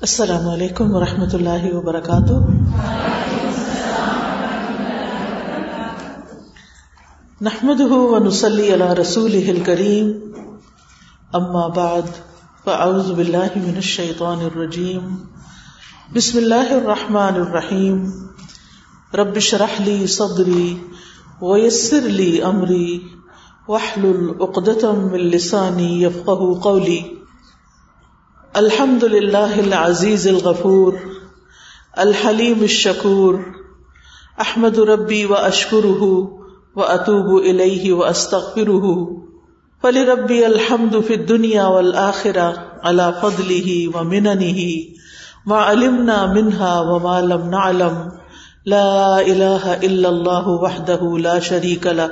السلام علیکم ورحمۃ اللہ وبرکاتہ۔ نحمد ونسلی علی رسول کریم اما بعد، فاعوذ باللہ من الشیطان الرجیم۔ بسم اللہ الرحمن الرحیم۔ رب شرح لی صدری ویسر لی امری۔ وحلل اقدتم من لسانی یفقہ قولی۔ الحمد للہ العزیز الغفور، الحلیم الشکور، احمد ربی و اشکر و اطوب الیہ و استغفر فلی ربی الحمد فی الدنیا والآخرہ علی فضلہ و مننہ ما علمنا منها وما لم نعلم، لا الہ الا اللہ وحدہ لا شریک له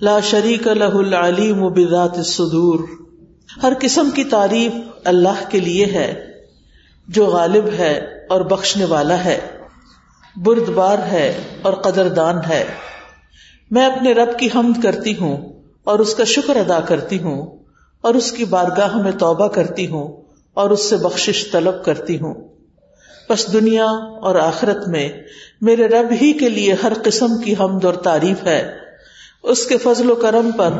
لا شریک له العلیم بذات الصدور۔ ہر قسم کی تعریف اللہ کے لیے ہے، جو غالب ہے اور بخشنے والا ہے برد بار ہے اور قدردان ہے۔ میں اپنے رب کی حمد کرتی ہوں اور اس کا شکر ادا کرتی ہوں اور اس کی بارگاہ میں توبہ کرتی ہوں اور اس سے بخشش طلب کرتی ہوں۔ بس دنیا اور آخرت میں میرے رب ہی کے لیے ہر قسم کی حمد اور تعریف ہے۔ اس کے فضل و کرم پر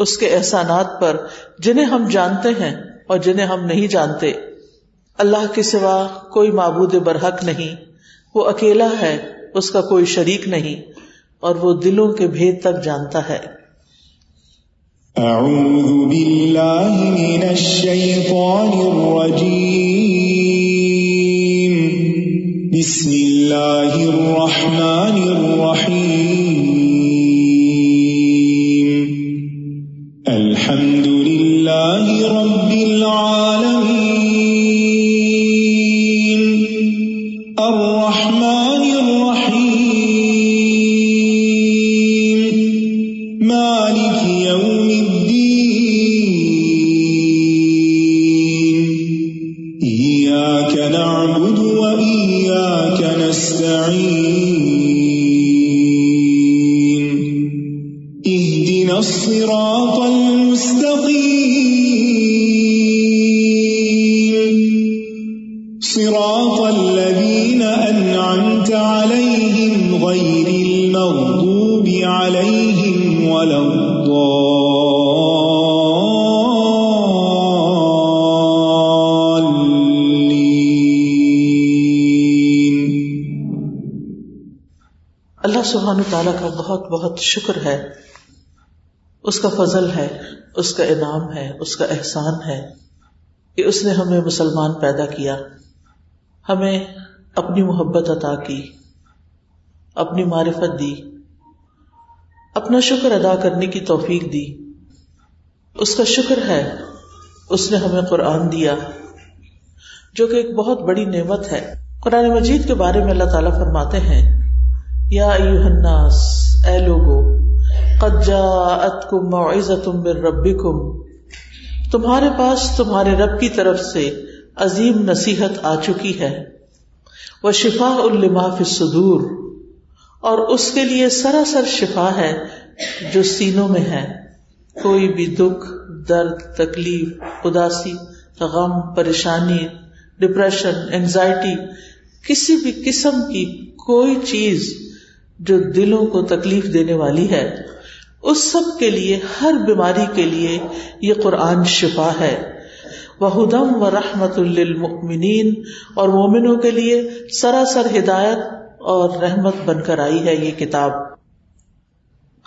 اس کے احسانات پر جنہیں ہم جانتے ہیں اور جنہیں ہم نہیں جانتے۔ اللہ کے سوا کوئی معبود برحق نہیں، وہ اکیلا ہے، اس کا کوئی شریک نہیں، اور وہ دلوں کے بھید تک جانتا ہے۔ اعوذ باللہ من الشیطان الرجیم۔ بسم اللہ الرحمن الرحیم۔ سبحانہ تعالیٰ کا بہت بہت شکر ہے۔ اس کا فضل ہے، اس کا انعام ہے، اس کا احسان ہے کہ اس نے ہمیں مسلمان پیدا کیا۔ ہمیں اپنی محبت عطا کی، اپنی معرفت دی، اپنا شکر ادا کرنے کی توفیق دی۔ اس کا شکر ہے، اس نے ہمیں قرآن دیا، جو کہ ایک بہت بڑی نعمت ہے۔ قرآن مجید کے بارے میں اللہ تعالیٰ فرماتے ہیں یا ایوہ الناس، اے لوگو، قد جاءتکم موعظتم من ربکم، تمہارے پاس تمہارے رب کی طرف سے عظیم نصیحت آ چکی ہے وہ شفا لما فی الصدور، اور اس کے لیے سراسر شفا ہے جو سینوں میں ہے۔ کوئی بھی دکھ، درد، تکلیف، اداسی، غم، پریشانی ڈپریشن اینگزائٹی کسی بھی قسم کی کوئی چیز جو دلوں کو تکلیف دینے والی ہے، اس سب کے لیے، ہر بیماری کے لیے یہ قرآن شفا ہے۔ وہ ہدم و رحمت للمؤمنین۔ اور مومنوں کے لیے سراسر ہدایت اور رحمت بن کر آئی ہے یہ کتاب۔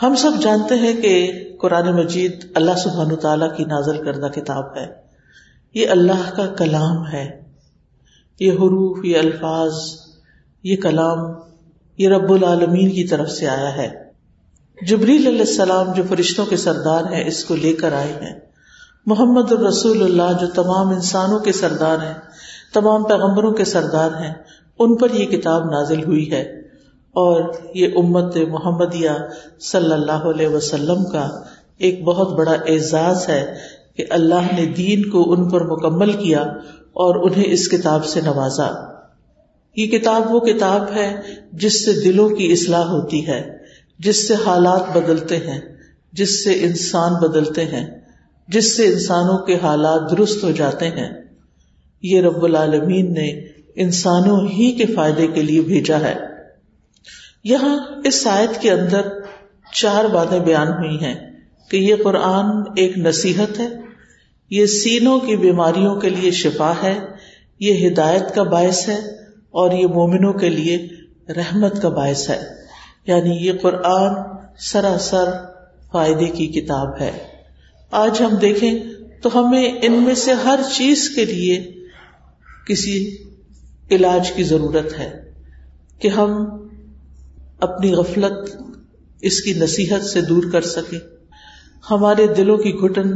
ہم سب جانتے ہیں کہ قرآن مجید اللہ سبحان تعالیٰ کی نازل کردہ کتاب ہے۔ یہ اللہ کا کلام ہے۔ یہ حروف، یہ الفاظ، یہ کلام یہ رب العالمین کی طرف سے آیا ہے۔ جبریل علیہ السلام جو فرشتوں کے سردار ہیں، اس کو لے کر آئے ہیں۔ محمد الرسول اللہ جو تمام انسانوں کے سردار ہیں، تمام پیغمبروں کے سردار ہیں، ان پر یہ کتاب نازل ہوئی ہے۔ اور یہ امت محمدیہ صلی اللہ علیہ وسلم کا ایک بہت بڑا اعزاز ہے کہ اللہ نے دین کو ان پر مکمل کیا اور انہیں اس کتاب سے نوازا۔ یہ کتاب وہ کتاب ہے جس سے دلوں کی اصلاح ہوتی ہے، جس سے حالات بدلتے ہیں، جس سے انسان بدلتے ہیں، جس سے انسانوں کے حالات درست ہو جاتے ہیں۔ یہ رب العالمین نے انسانوں ہی کے فائدے کے لیے بھیجا ہے۔ یہاں اس آیت کے اندر چار باتیں بیان ہوئی ہیں کہ یہ قرآن ایک نصیحت ہے، یہ سینوں کی بیماریوں کے لیے شفا ہے، یہ ہدایت کا باعث ہے اور یہ مومنوں کے لیے رحمت کا باعث ہے۔ یعنی یہ قرآن سراسر فائدے کی کتاب ہے۔ آج ہم دیکھیں تو ہمیں ان میں سے ہر چیز کے لیے کسی علاج کی ضرورت ہے کہ ہم اپنی غفلت اس کی نصیحت سے دور کر سکیں۔ ہمارے دلوں کی گھٹن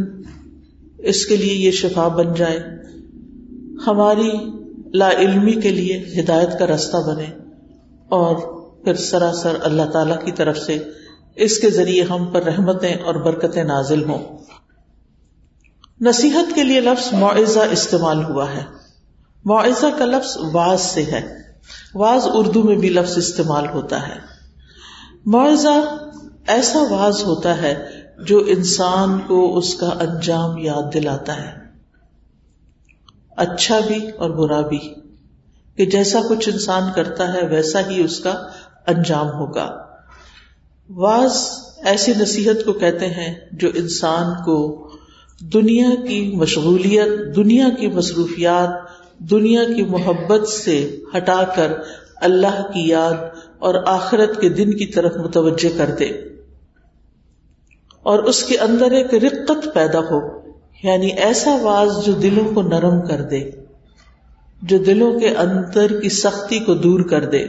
اس کے لیے یہ شفا بن جائے۔ ہماری لا علمی کے لیے ہدایت کا راستہ بنے اور پھر سراسر اللہ تعالی کی طرف سے اس کے ذریعے ہم پر رحمتیں اور برکتیں نازل ہوں۔ نصیحت کے لیے لفظ معاوضہ استعمال ہوا ہے۔ معاوضہ کا لفظ واز سے ہے۔ واز اردو میں بھی لفظ استعمال ہوتا ہے۔ معاوضہ ایسا واز ہوتا ہے جو انسان کو اس کا انجام یاد دلاتا ہے۔ اچھا بھی اور برا بھی۔ کہ جیسا کچھ انسان کرتا ہے، ویسا ہی اس کا انجام ہوگا۔ واز ایسی نصیحت کو کہتے ہیں جو انسان کو دنیا کی مشغولیت، دنیا کی مصروفیات، دنیا کی محبت سے ہٹا کر اللہ کی یاد اور آخرت کے دن کی طرف متوجہ کر دے۔ اور اس کے اندر ایک رقت پیدا ہو۔ یعنی ایسا واز جو دلوں کو نرم کر دے، جو دلوں کے اندر کی سختی کو دور کر دے۔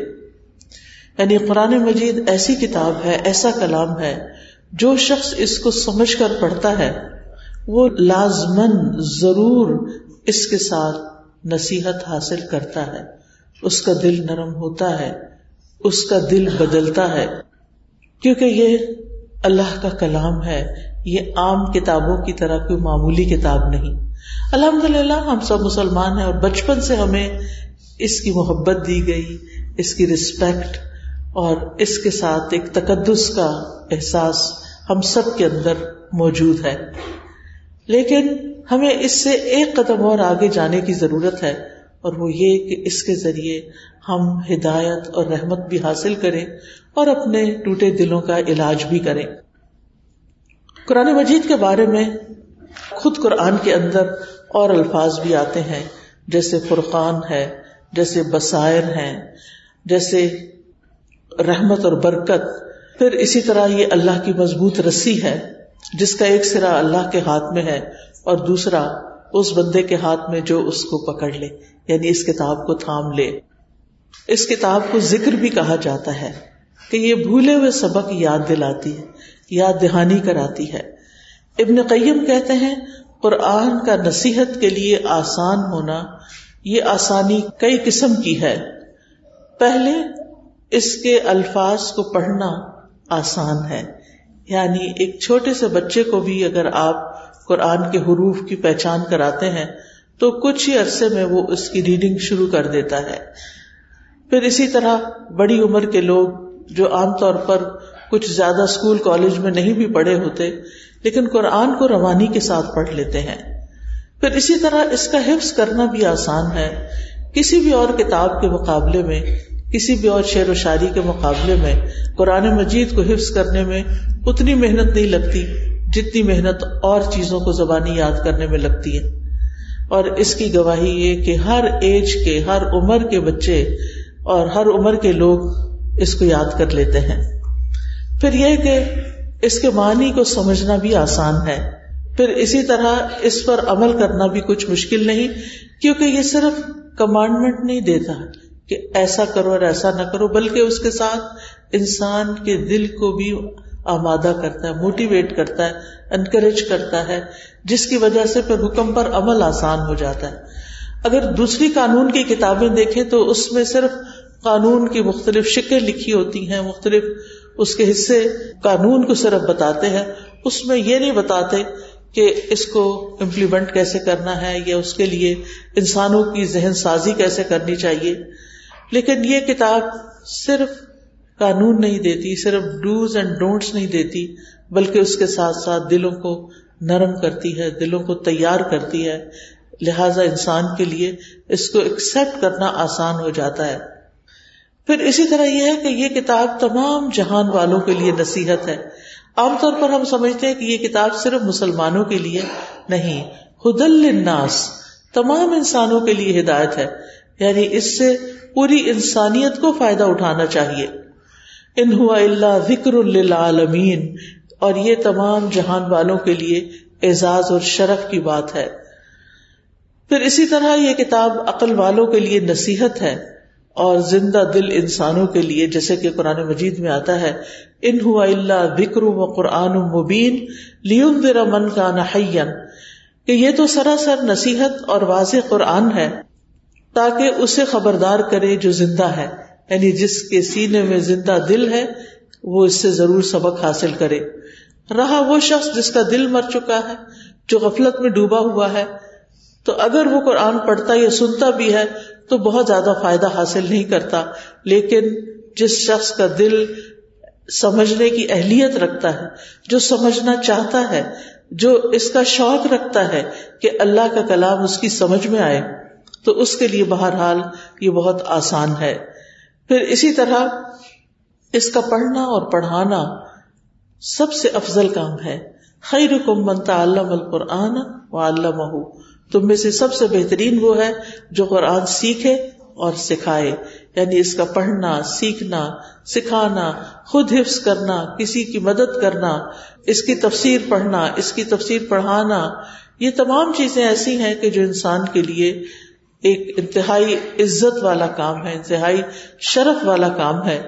یعنی قرآن مجید ایسی کتاب ہے، ایسا کلام ہے، جو شخص اس کو سمجھ کر پڑھتا ہے، وہ لازمن ضرور اس کے ساتھ نصیحت حاصل کرتا ہے۔ اس کا دل نرم ہوتا ہے، اس کا دل بدلتا ہے، کیونکہ یہ اللہ کا کلام ہے۔ یہ عام کتابوں کی طرح کوئی معمولی کتاب نہیں۔ الحمد للہ ہم سب مسلمان ہیں اور بچپن سے ہمیں اس کی محبت دی گئی، اس کی رسپیکٹ اور اس کے ساتھ ایک تقدس کا احساس ہم سب کے اندر موجود ہے۔ لیکن ہمیں اس سے ایک قدم اور آگے جانے کی ضرورت ہے اور وہ یہ کہ اس کے ذریعے ہم ہدایت اور رحمت بھی حاصل کریں اور اپنے ٹوٹے دلوں کا علاج بھی کریں۔ قرآن مجید کے بارے میں خود قرآن کے اندر اور الفاظ بھی آتے ہیں۔ جیسے فرقان ہے، جیسے بسائر ہیں، جیسے رحمت اور برکت۔ پھر اسی طرح یہ اللہ کی مضبوط رسی ہے، جس کا ایک سرا اللہ کے ہاتھ میں ہے اور دوسرا اس بندے کے ہاتھ میں جو اس کو پکڑ لے یعنی اس کتاب کو تھام لے۔ اس کتاب کو ذکر بھی کہا جاتا ہے کہ یہ بھولے ہوئے سبق یاد دلاتی ہے۔ یاد دہانی کراتی ہے۔ ابن قیم کہتے ہیں، قرآن کا نصیحت کے لیے آسان ہونا یہ آسانی کئی قسم کی ہے۔ پہلے اس کے الفاظ کو پڑھنا آسان ہے۔ یعنی ایک چھوٹے سے بچے کو بھی اگر آپ قرآن کے حروف کی پہچان کراتے ہیں، تو کچھ ہی عرصے میں وہ اس کی ریڈنگ شروع کر دیتا ہے۔ پھر اسی طرح بڑی عمر کے لوگ جو عام طور پر کچھ زیادہ اسکول کالج میں نہیں بھی پڑھے ہوتے، لیکن قرآن کو روانی کے ساتھ پڑھ لیتے ہیں۔ پھر اسی طرح اس کا حفظ کرنا بھی آسان ہے۔ کسی بھی اور کتاب کے مقابلے میں، کسی بھی اور شعر و شاعری کے مقابلے میں، قرآن مجید کو حفظ کرنے میں اتنی محنت نہیں لگتی جتنی محنت اور چیزوں کو زبانی یاد کرنے میں لگتی ہے۔ اور اس کی گواہی یہ کہ ہر ایج کے، ہر عمر کے بچے اور ہر عمر کے لوگ اس کو یاد کر لیتے ہیں۔ پھر یہ کہ اس کے معنی کو سمجھنا بھی آسان ہے۔ پھر اسی طرح اس پر عمل کرنا بھی کچھ مشکل نہیں، کیونکہ یہ صرف کمانڈمنٹ نہیں دیتا کہ ایسا کرو اور ایسا نہ کرو، بلکہ اس کے ساتھ انسان کے دل کو بھی آمادہ کرتا ہے موٹیویٹ کرتا ہے انکریج کرتا ہے، جس کی وجہ سے پھر حکم پر عمل آسان ہو جاتا ہے۔ اگر دوسری قانون کی کتابیں دیکھیں تو اس میں صرف قانون کی مختلف شکیں لکھی ہوتی ہیں، مختلف اس کے حصے قانون کو صرف بتاتے ہیں، اس میں یہ نہیں بتاتے کہ اس کو امپلیمنٹ کیسے کرنا ہے یا اس کے لیے انسانوں کی ذہن سازی کیسے کرنی چاہیے۔ لیکن یہ کتاب صرف قانون نہیں دیتی، صرف ڈوز اینڈ ڈونٹس نہیں دیتی، بلکہ اس کے ساتھ ساتھ دلوں کو نرم کرتی ہے، دلوں کو تیار کرتی ہے۔ لہذا انسان کے لیے اس کو ایکسپٹ کرنا آسان ہو جاتا ہے۔ پھر اسی طرح یہ ہے کہ یہ کتاب تمام جہان والوں کے لیے نصیحت ہے۔ عام طور پر ہم سمجھتے ہیں کہ یہ کتاب صرف مسلمانوں کے لیے نہیں حدل الناس تمام انسانوں کے لیے ہدایت ہے۔ یعنی اس سے پوری انسانیت کو فائدہ اٹھانا چاہیے۔ ان ہوا اللہ ذکر للعالمین، اور یہ تمام جہان والوں کے لیے اعزاز اور شرف کی بات ہے۔ پھر اسی طرح یہ کتاب عقل والوں کے لیے نصیحت ہے۔ اور زندہ دل انسانوں کے لیے، جیسے کہ قرآن مجید میں آتا ہے، ان ہوا اللہ بکر و قرآن مبین لیون دیر من کا نحین کہ یہ تو سراسر نصیحت اور واضح قرآن ہے، تاکہ اسے خبردار کرے جو زندہ ہے۔ یعنی جس کے سینے میں زندہ دل ہے، وہ اس سے ضرور سبق حاصل کرے۔ رہا وہ شخص جس کا دل مر چکا ہے، جو غفلت میں ڈوبا ہوا ہے۔ تو اگر وہ قرآن پڑھتا یا سنتا بھی ہے تو بہت زیادہ فائدہ حاصل نہیں کرتا، لیکن جس شخص کا دل سمجھنے کی اہلیت رکھتا ہے، جو سمجھنا چاہتا ہے، جو اس کا شوق رکھتا ہے کہ اللہ کا کلام اس کی سمجھ میں آئے، تو اس کے لیے بہرحال یہ بہت آسان ہے۔ پھر اسی طرح اس کا پڑھنا اور پڑھانا سب سے افضل کام ہے۔ خیر کم منتا علام القرآن و علامہ تم میں سے سب سے بہترین وہ ہے جو قرآن سیکھے اور سکھائے۔ یعنی اس کا پڑھنا، سیکھنا، سکھانا، خود حفظ کرنا، کسی کی مدد کرنا، اس کی تفسیر پڑھنا، اس کی تفسیر پڑھانا، یہ تمام چیزیں ایسی ہیں کہ جو انسان کے لیے ایک انتہائی عزت والا کام ہے، انتہائی شرف والا کام ہے۔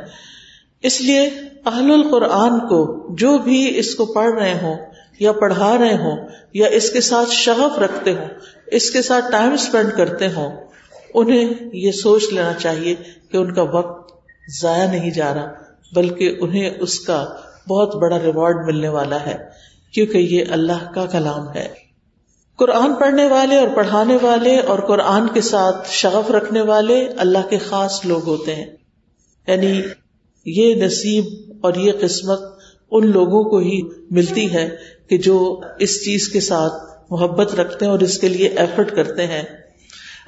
اس لیے اہل القرآن کو جو بھی اس کو پڑھ رہے ہوں یا پڑھا رہے ہوں، یا اس کے ساتھ شغف رکھتے ہوں، اس کے ساتھ ٹائم اسپینڈ کرتے ہوں، انہیں یہ سوچ لینا چاہیے کہ ان کا وقت ضائع نہیں جا رہا، بلکہ انہیں اس کا بہت بڑا ریوارڈ ملنے والا ہے، کیونکہ یہ اللہ کا کلام ہے۔ قرآن پڑھنے والے اور پڑھانے والے اور قرآن کے ساتھ شغف رکھنے والے اللہ کے خاص لوگ ہوتے ہیں۔ یعنی یہ نصیب اور یہ قسمت ان لوگوں کو ہی ملتی ہے کہ جو اس چیز کے ساتھ محبت رکھتے ہیں اور اس کے لیے ایفرٹ کرتے ہیں۔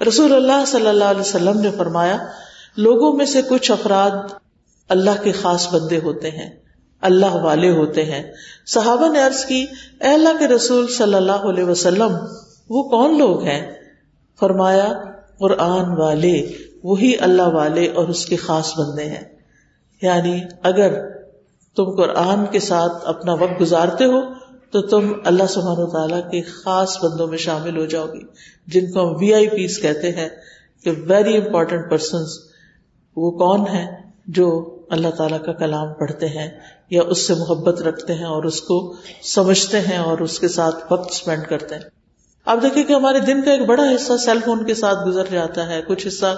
رسول اللہ صلی اللہ علیہ وسلم نے فرمایا، لوگوں میں سے کچھ افراد اللہ کے خاص بندے ہوتے ہیں، اللہ والے ہوتے ہیں۔ صحابہ نے عرض کی، اے اللہ کے رسول صلی اللہ علیہ وسلم، وہ کون لوگ ہیں؟ فرمایا، قرآن والے، وہی اللہ والے اور اس کے خاص بندے ہیں۔ یعنی اگر تم قرآن کے ساتھ اپنا وقت گزارتے ہو تو تم اللہ سبحان و تعالیٰ کے خاص بندوں میں شامل ہو جاؤ گی، جن کو ہم وی آئی پیز کہتے ہیں کہ ویری امپورٹینٹ پرسنس وہ کون ہے جو اللہ تعالیٰ کا کلام پڑھتے ہیں یا اس سے محبت رکھتے ہیں اور اس کو سمجھتے ہیں اور اس کے ساتھ وقت اسپینڈ کرتے ہیں۔ آپ دیکھیں کہ ہمارے دن کا ایک بڑا حصہ سیل فون کے ساتھ گزر جاتا ہے، کچھ حصہ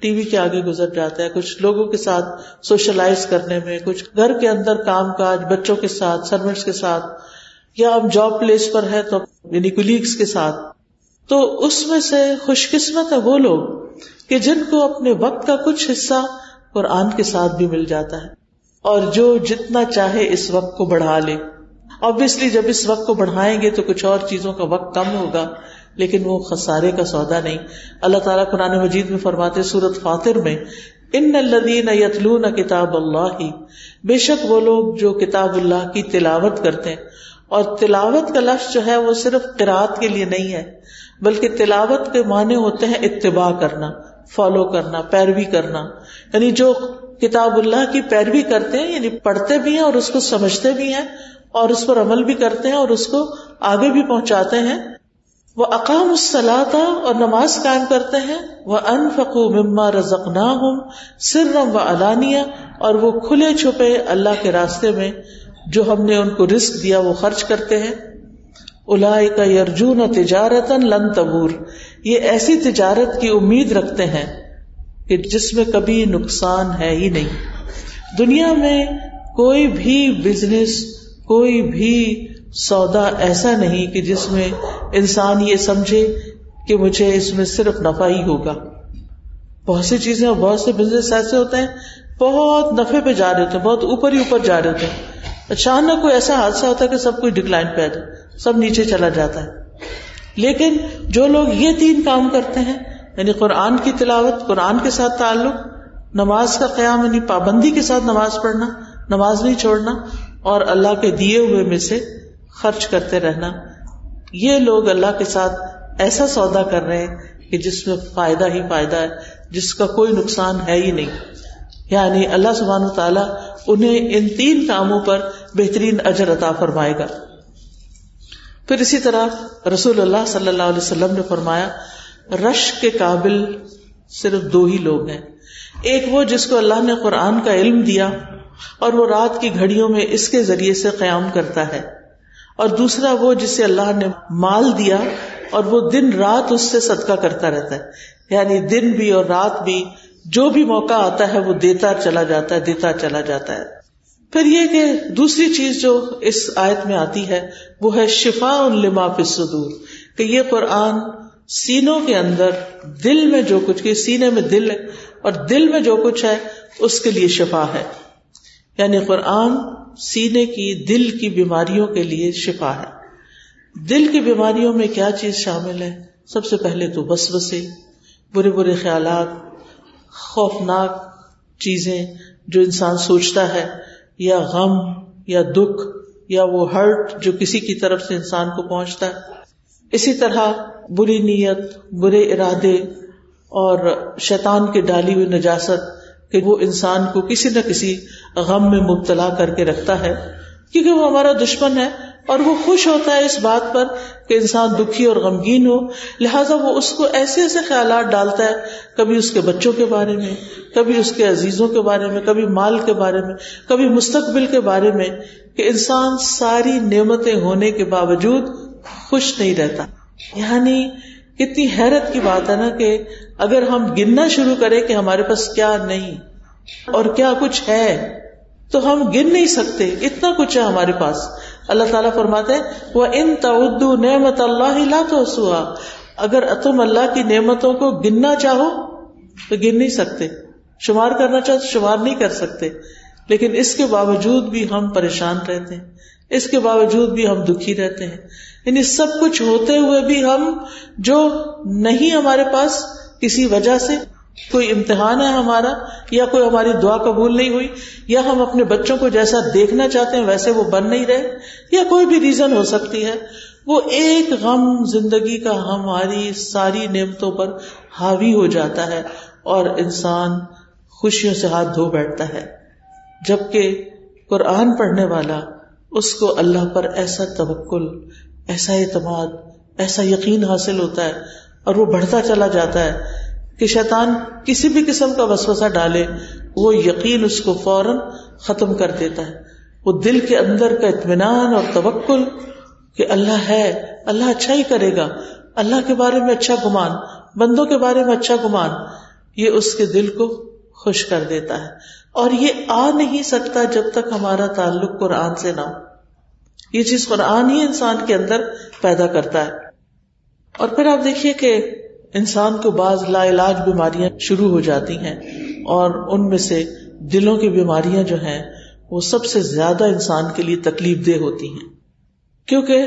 ٹی وی کے آگے گزر جاتا ہے، کچھ لوگوں کے ساتھ سوشلائز کرنے میں، کچھ گھر کے اندر کام کاج، بچوں کے ساتھ سروینٹس کے ساتھ یا اب جاب پلیس پر ہے تو یعنی کولیگس کے ساتھ، تو اس میں سے خوش قسمت ہے وہ لوگ کہ جن کو اپنے وقت کا کچھ حصہ قرآن کے ساتھ بھی مل جاتا ہے اور جو جتنا چاہے اس وقت کو بڑھا لے۔ آبیسلی جب اس وقت کو بڑھائیں گے تو کچھ اور چیزوں کا وقت کم ہوگا، لیکن وہ خسارے کا سودا نہیں۔ اللہ تعالیٰ قرآن مجید میں فرماتے سورت فاتر میں، ان الدین یتلون کتاب اللہ ہی بے شک وہ لوگ جو کتاب اللہ کی تلاوت کرتے ہیں اور تلاوت کا لفظ جو ہے وہ صرف قرآت کے لیے نہیں ہے، بلکہ تلاوت کے معنی ہوتے ہیں اتباع کرنا فالو کرنا، پیروی کرنا۔ یعنی جو کتاب اللہ کی پیروی کرتے ہیں یعنی پڑھتے بھی ہیں اور اس کو سمجھتے بھی ہیں اور اس پر عمل بھی کرتے ہیں اور اس کو آگے بھی پہنچاتے ہیں۔ وہ اقام السلاتا اور نماز قائم کرتے ہیں۔ وہ ان فکو مما رزق نہ ہوں سر و علانیہ اور وہ کھلے چھپے اللہ کے راستے میں جو ہم نے ان کو رسک دیا وہ خرچ کرتے ہیں۔ الا کا یارجون تجارت لن تبور۔ یہ ایسی تجارت کی امید رکھتے ہیں کہ جس میں کبھی نقصان ہے ہی نہیں۔ دنیا میں کوئی بھی بزنس کوئی بھی سودا ایسا نہیں کہ جس میں انسان یہ سمجھے کہ مجھے اس میں صرف نفع ہی ہوگا۔ بہت سی چیزیں اور بہت سے بزنس ایسے ہوتے ہیں، بہت نفے پہ جا رہے ہوتے ہیں، بہت اوپر ہی اوپر جا رہے ہوتے ہیں۔ اچانک کوئی ایسا حادثہ ہوتا ہے کہ سب کچھ ڈکلائن پہ آ جائے سب نیچے چلا جاتا ہے۔ لیکن جو لوگ یہ تین کام کرتے ہیں یعنی قرآن کی تلاوت، قرآن کے ساتھ تعلق، نماز کا قیام یعنی پابندی کے ساتھ نماز پڑھنا، نماز نہیں چھوڑنا، اور اللہ کے دیے ہوئے میں سے خرچ کرتے رہنا، یہ لوگ اللہ کے ساتھ ایسا سودا کر رہے ہیں کہ جس میں فائدہ ہی فائدہ ہے، جس کا کوئی نقصان ہے ہی نہیں۔ یعنی اللہ سبحان و تعالیٰ انہیں ان تین کاموں پر بہترین اجر عطا فرمائے گا۔ پھر اسی طرح رسول اللہ صلی اللہ علیہ وسلم نے فرمایا، رش کے قابل صرف دو ہی لوگ ہیں۔ ایک وہ جس کو اللہ نے قرآن کا علم دیا اور وہ رات کی گھڑیوں میں اس کے ذریعے سے قیام کرتا ہے۔ اور دوسرا وہ جسے اللہ نے مال دیا اور وہ دن رات اس سے صدقہ کرتا رہتا ہے۔ یعنی دن بھی اور رات بھی جو بھی موقع آتا ہے وہ دیتا چلا جاتا ہے، دیتا چلا جاتا ہے۔ پھر یہ کہ دوسری چیز جو اس آیت میں آتی ہے، وہ ہے شفا لما صدور کہ یہ قرآن سینوں کے اندر دل میں جو کچھ، کہ سینے میں دل ہے اور دل میں جو کچھ ہے، اس کے لیے شفا ہے۔ یعنی قرآن سینے کی، دل کی بیماریوں کے لیے شفا ہے۔ دل کی بیماریوں میں کیا چیز شامل ہے؟ سب سے پہلے تو بس بسے برے برے خیالات خوفناک چیزیں جو انسان سوچتا ہے، یا غم، یا دکھ، یا وہ ہرٹ جو کسی کی طرف سے انسان کو پہنچتا ہے۔ اسی طرح بری نیت، برے ارادے اور شیطان کی ڈالی ہوئی نجاست کہ وہ انسان کو کسی نہ کسی غم میں مبتلا کر کے رکھتا ہے۔ کیونکہ وہ ہمارا دشمن ہے اور وہ خوش ہوتا ہے اس بات پر کہ انسان دکھی اور غمگین ہو۔ لہٰذا وہ اس کو ایسے ایسے خیالات ڈالتا ہے، کبھی اس کے بچوں کے بارے میں، کبھی اس کے عزیزوں کے بارے میں، کبھی مال کے بارے میں، کبھی مستقبل کے بارے میں کہ انسان ساری نعمتیں ہونے کے باوجود خوش نہیں رہتا۔ یعنی کتنی حیرت کی بات ہے نا کہ اگر ہم گننا شروع کریں کہ ہمارے پاس کیا نہیں اور کیا کچھ ہے۔ تو ہم گن نہیں سکتے، اتنا کچھ ہے ہمارے پاس۔ اللہ تعالیٰ فرماتے وہ ان تعدو نعمت اللہ لا تو سوا اگر تم اللہ کی نعمتوں کو گننا چاہو، تو گن نہیں سکتے۔ شمار کرنا چاہو، تو شمار نہیں کر سکتے۔ لیکن اس کے باوجود بھی ہم پریشان رہتے ہیں۔ اس کے باوجود بھی ہم دکھی رہتے ہیں۔ یعنی سب کچھ ہوتے ہوئے بھی ہم جو نہیں ہمارے پاس، کسی وجہ سے کوئی امتحان ہے ہمارا یا کوئی ہماری دعا قبول نہیں ہوئی یا ہم اپنے بچوں کو جیسا دیکھنا چاہتے ہیں ویسے وہ بن نہیں رہے یا کوئی بھی ریزن ہو سکتی ہے، وہ ایک غم زندگی کا ہماری ساری نعمتوں پر حاوی ہو جاتا ہے اور انسان خوشیوں سے ہاتھ دھو بیٹھتا ہے۔ جبکہ قرآن پڑھنے والا اس کو اللہ پر ایسا توکل، ایسا اعتماد، ایسا یقین حاصل ہوتا ہے اور وہ بڑھتا چلا جاتا ہے۔ کہ شیطان کسی بھی قسم کا وسوسہ ڈالے، وہ یقین اس کو فوراً ختم کر دیتا ہے۔ وہ دل کے اندر کا اطمینان اور توکل کہ اللہ ہے، اللہ اچھا ہی کرے گا، اللہ کے بارے میں اچھا گمان، بندوں کے بارے میں اچھا گمان، یہ اس کے دل کو خوش کر دیتا ہے۔ اور یہ آ نہیں سکتا جب تک ہمارا تعلق قرآن سے نہ ہو۔ یہ چیز قرآن ہی انسان کے اندر پیدا کرتا ہے۔ اور پھر آپ دیکھیے کہ انسان کو بعض لا علاج بیماریاں شروع ہو جاتی ہیں اور ان میں سے دلوں کی بیماریاں جو ہیں وہ سب سے زیادہ انسان کے لیے تکلیف دہ ہوتی ہیں۔ کیونکہ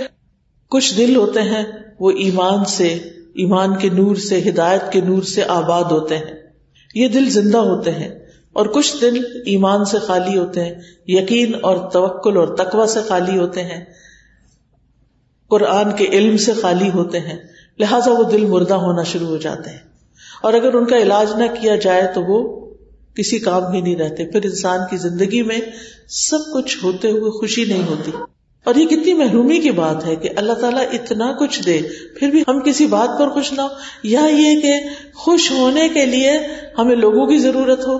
کچھ دل ہوتے ہیں وہ ایمان سے، ایمان کے نور سے، ہدایت کے نور سے آباد ہوتے ہیں۔ یہ دل زندہ ہوتے ہیں اور کچھ دل ایمان سے خالی ہوتے ہیں، یقین اور توکل اور تقوا سے خالی ہوتے ہیں، قرآن کے علم سے خالی ہوتے ہیں۔ لہذا وہ دل مردہ ہونا شروع ہو جاتے ہیں۔ اور اگر ان کا علاج نہ کیا جائے تو وہ کسی کام بھی نہیں رہتے۔ پھر انسان کی زندگی میں سب کچھ ہوتے ہوئے خوشی نہیں ہوتی۔ اور یہ کتنی محرومی کی بات ہے کہ اللہ تعالیٰ اتنا کچھ دے، پھر بھی ہم کسی بات پر خوش نہ ہو یا یہ کہ خوش ہونے کے لیے ہمیں لوگوں کی ضرورت ہو۔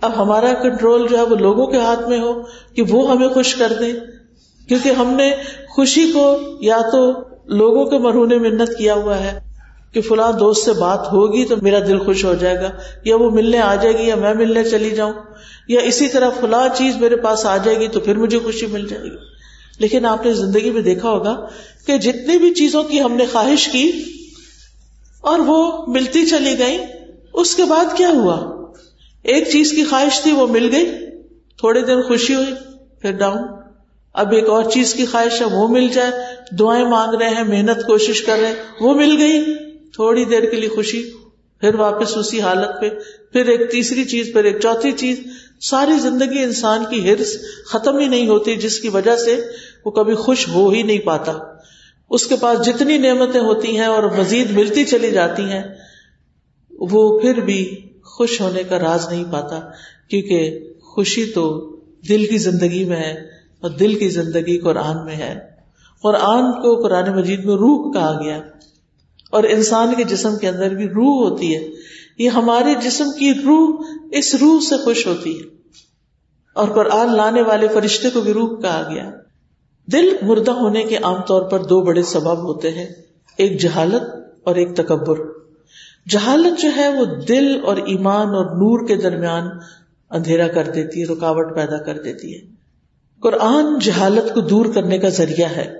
اب ہمارا کنٹرول جو ہے وہ لوگوں کے ہاتھ میں ہو کہ وہ ہمیں خوش کر دیں۔ کیونکہ ہم نے خوشی کو یا تو لوگوں کے مرہونے منت کیا ہوا ہے کہ فلاں دوست سے بات ہوگی تو میرا دل خوش ہو جائے گا، یا وہ ملنے آ جائے گی یا میں ملنے چلی جاؤں، یا اسی طرح فلاں چیز میرے پاس آ جائے گی تو پھر مجھے خوشی مل جائے گی۔ لیکن آپ نے زندگی میں دیکھا ہوگا کہ جتنی بھی چیزوں کی ہم نے خواہش کی اور وہ ملتی چلی گئی اس کے بعد کیا ہوا؟ ایک چیز کی خواہش تھی، وہ مل گئی، تھوڑے دن خوشی ہوئی، پھر ڈاؤن۔ اب ایک اور چیز کی خواہش ہے، وہ مل جائے۔ دعائیں مانگ رہے ہیں، محنت، کوشش کر رہے ہیں۔ وہ مل گئی۔ تھوڑی دیر کے لیے خوشی، پھر واپس اسی حالت پہ۔ پھر ایک تیسری چیز، پھر ایک چوتھی چیز۔ ساری زندگی انسان کی ہرس ختم ہی نہیں ہوتی، جس کی وجہ سے وہ کبھی خوش ہو ہی نہیں پاتا۔ اس کے پاس جتنی نعمتیں ہوتی ہیں اور مزید ملتی چلی جاتی ہیں، وہ پھر بھی خوش ہونے کا راز نہیں پاتا۔ کیونکہ خوشی تو دل کی زندگی میں ہے۔ اور دل کی زندگی قرآن میں ہے۔ قرآن کو قرآن مجید میں روح کہا گیا۔ اور انسان کے جسم کے اندر بھی روح ہوتی ہے۔ یہ ہمارے جسم کی روح اس روح سے خوش ہوتی ہے۔ اور قرآن لانے والے فرشتے کو بھی روح کہا گیا۔ دل مردہ ہونے کے عام طور پر دو بڑے سبب ہوتے ہیں۔ ایک جہالت اور ایک تکبر۔ جہالت جو ہے وہ دل اور ایمان اور نور کے درمیان اندھیرا کر دیتی ہے، رکاوٹ پیدا کر دیتی ہے۔ قرآن جہالت کو دور کرنے کا ذریعہ ہے۔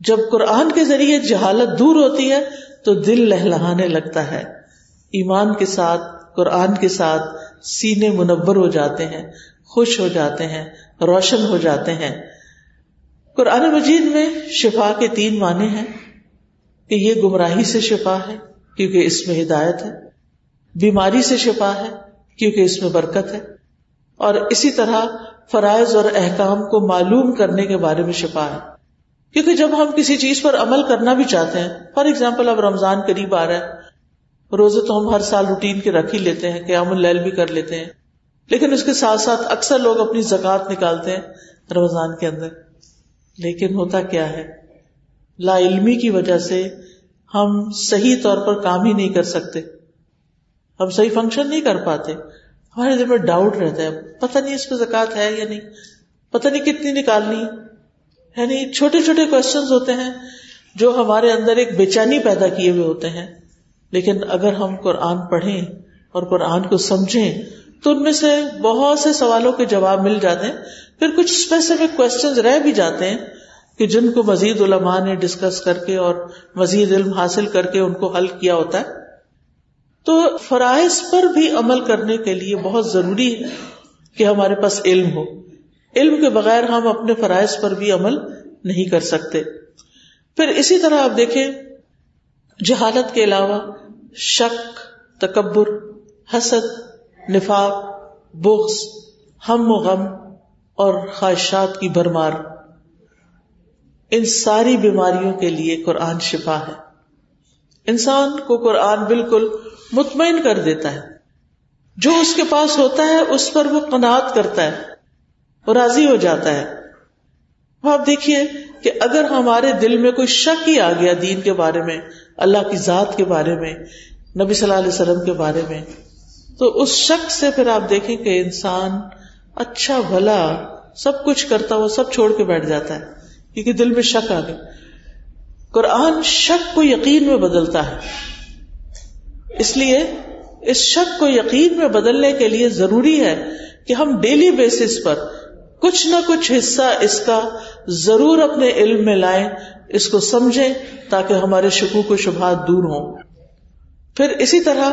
جب قرآن کے ذریعے جہالت دور ہوتی ہے، تو دل لہلانے لگتا ہے۔ ایمان کے ساتھ، قرآن کے ساتھ سینے منور ہو جاتے ہیں، خوش ہو جاتے ہیں، روشن ہو جاتے ہیں۔ قرآن مجید میں شفا کے تین معنی ہیں۔ کہ یہ گمراہی سے شفا ہے، کیونکہ اس میں ہدایت ہے۔ بیماری سے شفا ہے، کیونکہ اس میں برکت ہے۔ اور اسی طرح فرائض اور احکام کو معلوم کرنے کے بارے میں شفا ہے۔ کیونکہ جب ہم کسی چیز پر عمل کرنا بھی چاہتے ہیں، فار ایگزامپل اب رمضان قریب آ رہا ہے، روزے تو ہم ہر سال روٹین کے رکھ ہی لیتے ہیں، قیام اللیل بھی کر لیتے ہیں۔ لیکن اس کے ساتھ ساتھ اکثر لوگ اپنی زکات نکالتے ہیں رمضان کے اندر۔ لیکن ہوتا کیا ہے؟ لا علمی کی وجہ سے ہم صحیح طور پر کام ہی نہیں کر سکتے۔ ہم صحیح فنکشن نہیں کر پاتے۔ ہمارے دل میں ڈاؤٹ رہتا ہے۔ پتہ نہیں اس پہ زکات ہے یا نہیں۔ پتہ نہیں کتنی نکالنی۔ یعنی چھوٹے چھوٹے کوشچنز ہوتے ہیں جو ہمارے اندر ایک بے چینی پیدا کیے ہوئے ہوتے ہیں۔ لیکن اگر ہم قرآن پڑھیں اور قرآن کو سمجھیں تو ان میں سے بہت سے سوالوں کے جواب مل جاتے ہیں۔ پھر کچھ اسپیسیفک کوشچنز رہ بھی جاتے ہیں کہ جن کو مزید علماء نے ڈسکس کر کے اور مزید علم حاصل کر کے ان کو حل کیا ہوتا ہے۔ تو فرائض پر بھی عمل کرنے کے لیے بہت ضروری ہے کہ ہمارے پاس علم ہو۔ علم کے بغیر ہم اپنے فرائض پر بھی عمل نہیں کر سکتے۔ پھر اسی طرح آپ دیکھیں، جہالت کے علاوہ شک، تکبر، حسد، نفاق، بغض، ہم و غم اور خواہشات کی بھرمار، ان ساری بیماریوں کے لیے قرآن شفا ہے۔ انسان کو قرآن بالکل مطمئن کر دیتا ہے۔ جو اس کے پاس ہوتا ہے، اس پر وہ قناعت کرتا ہے وہ راضی ہو جاتا ہے۔ آپ دیکھیے کہ اگر ہمارے دل میں کوئی شک ہی آ گیا دین کے بارے میں، اللہ کی ذات کے بارے میں، نبی صلی اللہ علیہ وسلم کے بارے میں، تو اس شک سے پھر آپ دیکھیں کہ انسان اچھا بھلا، سب کچھ کرتا ہوا، سب چھوڑ کے بیٹھ جاتا ہے۔ کیونکہ دل میں شک آ گیا۔ قرآن شک کو یقین میں بدلتا ہے۔ اس لیے اس شک کو یقین میں بدلنے کے لیے ضروری ہے کہ ہم ڈیلی بیسس پر کچھ نہ کچھ حصہ اس کا ضرور اپنے علم میں لائیں، اس کو سمجھیں تاکہ ہمارے شکوک و شبہات دور ہوں۔ پھر اسی طرح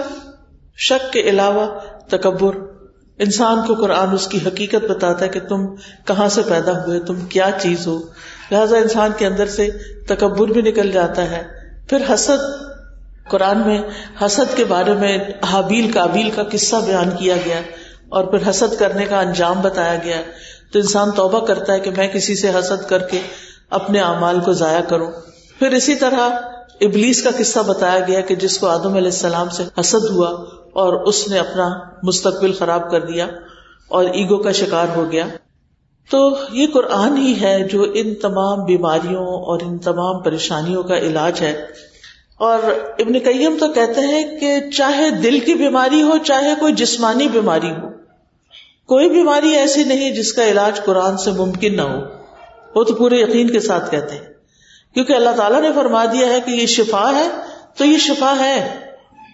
شک کے علاوہ تکبر۔ انسان کو قرآن اس کی حقیقت بتاتا ہے کہ تم کہاں سے پیدا ہوئے، تم کیا چیز ہو۔ لہذا انسان کے اندر سے تکبر بھی نکل جاتا ہے۔ پھر حسد، قرآن میں حسد کے بارے میں حابیل کابیل کا قصہ بیان کیا گیا اور پھر حسد کرنے کا انجام بتایا گیا۔ تو انسان توبہ کرتا ہے کہ میں کسی سے حسد کر کے اپنے اعمال کو ضائع کروں۔ پھر اسی طرح ابلیس کا قصہ بتایا گیا کہ جس کو آدم علیہ السلام سے حسد ہوا اور اس نے اپنا مستقبل خراب کر دیا اور ایگو کا شکار ہو گیا۔ تو یہ قرآن ہی ہے جو ان تمام بیماریوں اور ان تمام پریشانیوں کا علاج ہے۔ اور ابن قیم تو کہتے ہیں کہ چاہے دل کی بیماری ہو، چاہے کوئی جسمانی بیماری ہو، کوئی بیماری ایسی نہیں جس کا علاج قرآن سے ممکن نہ ہو۔ وہ تو پورے یقین کے ساتھ کہتے ہیں۔ کیونکہ اللہ تعالیٰ نے فرما دیا ہے کہ یہ شفا ہے، تو یہ شفا ہے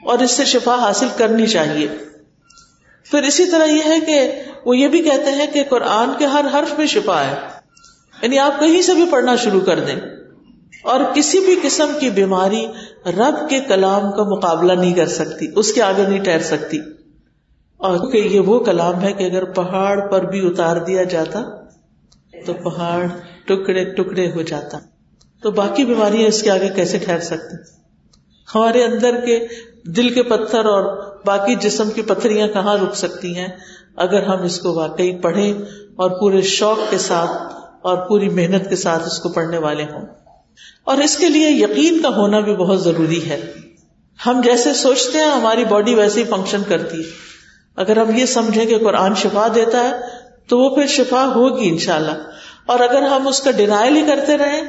اور اس سے شفا حاصل کرنی چاہیے۔ پھر اسی طرح یہ ہے کہ وہ یہ بھی کہتے ہیں کہ قرآن کے ہر حرف میں شفا ہے۔ یعنی آپ کہیں سے بھی پڑھنا شروع کر دیں۔ اور کسی بھی قسم کی بیماری رب کے کلام کا مقابلہ نہیں کر سکتی، اس کے آگے نہیں ٹھہر سکتی۔ اور کہ یہ وہ کلام ہے کہ اگر پہاڑ پر بھی اتار دیا جاتا، تو پہاڑ ٹکڑے ٹکڑے ہو جاتا۔ تو باقی بیماریاں اس کے آگے کیسے ٹھہر سکتی؟ ہمارے اندر کے دل کے پتھر اور باقی جسم کی پتھریاں کہاں رک سکتی ہیں؟ اگر ہم اس کو واقعی پڑھیں اور پورے شوق کے ساتھ اور پوری محنت کے ساتھ اس کو پڑھنے والے ہوں۔ اور اس کے لیے یقین کا ہونا بھی بہت ضروری ہے۔ ہم جیسے سوچتے ہیں، ہماری باڈی ویسے ہی فنکشن کرتی ہے۔ اگر ہم یہ سمجھیں کہ قرآن شفا دیتا ہے، تو وہ پھر شفا ہوگی ان شاء اللہ اور اگر ہم اس کا ڈینائل ہی کرتے رہیں،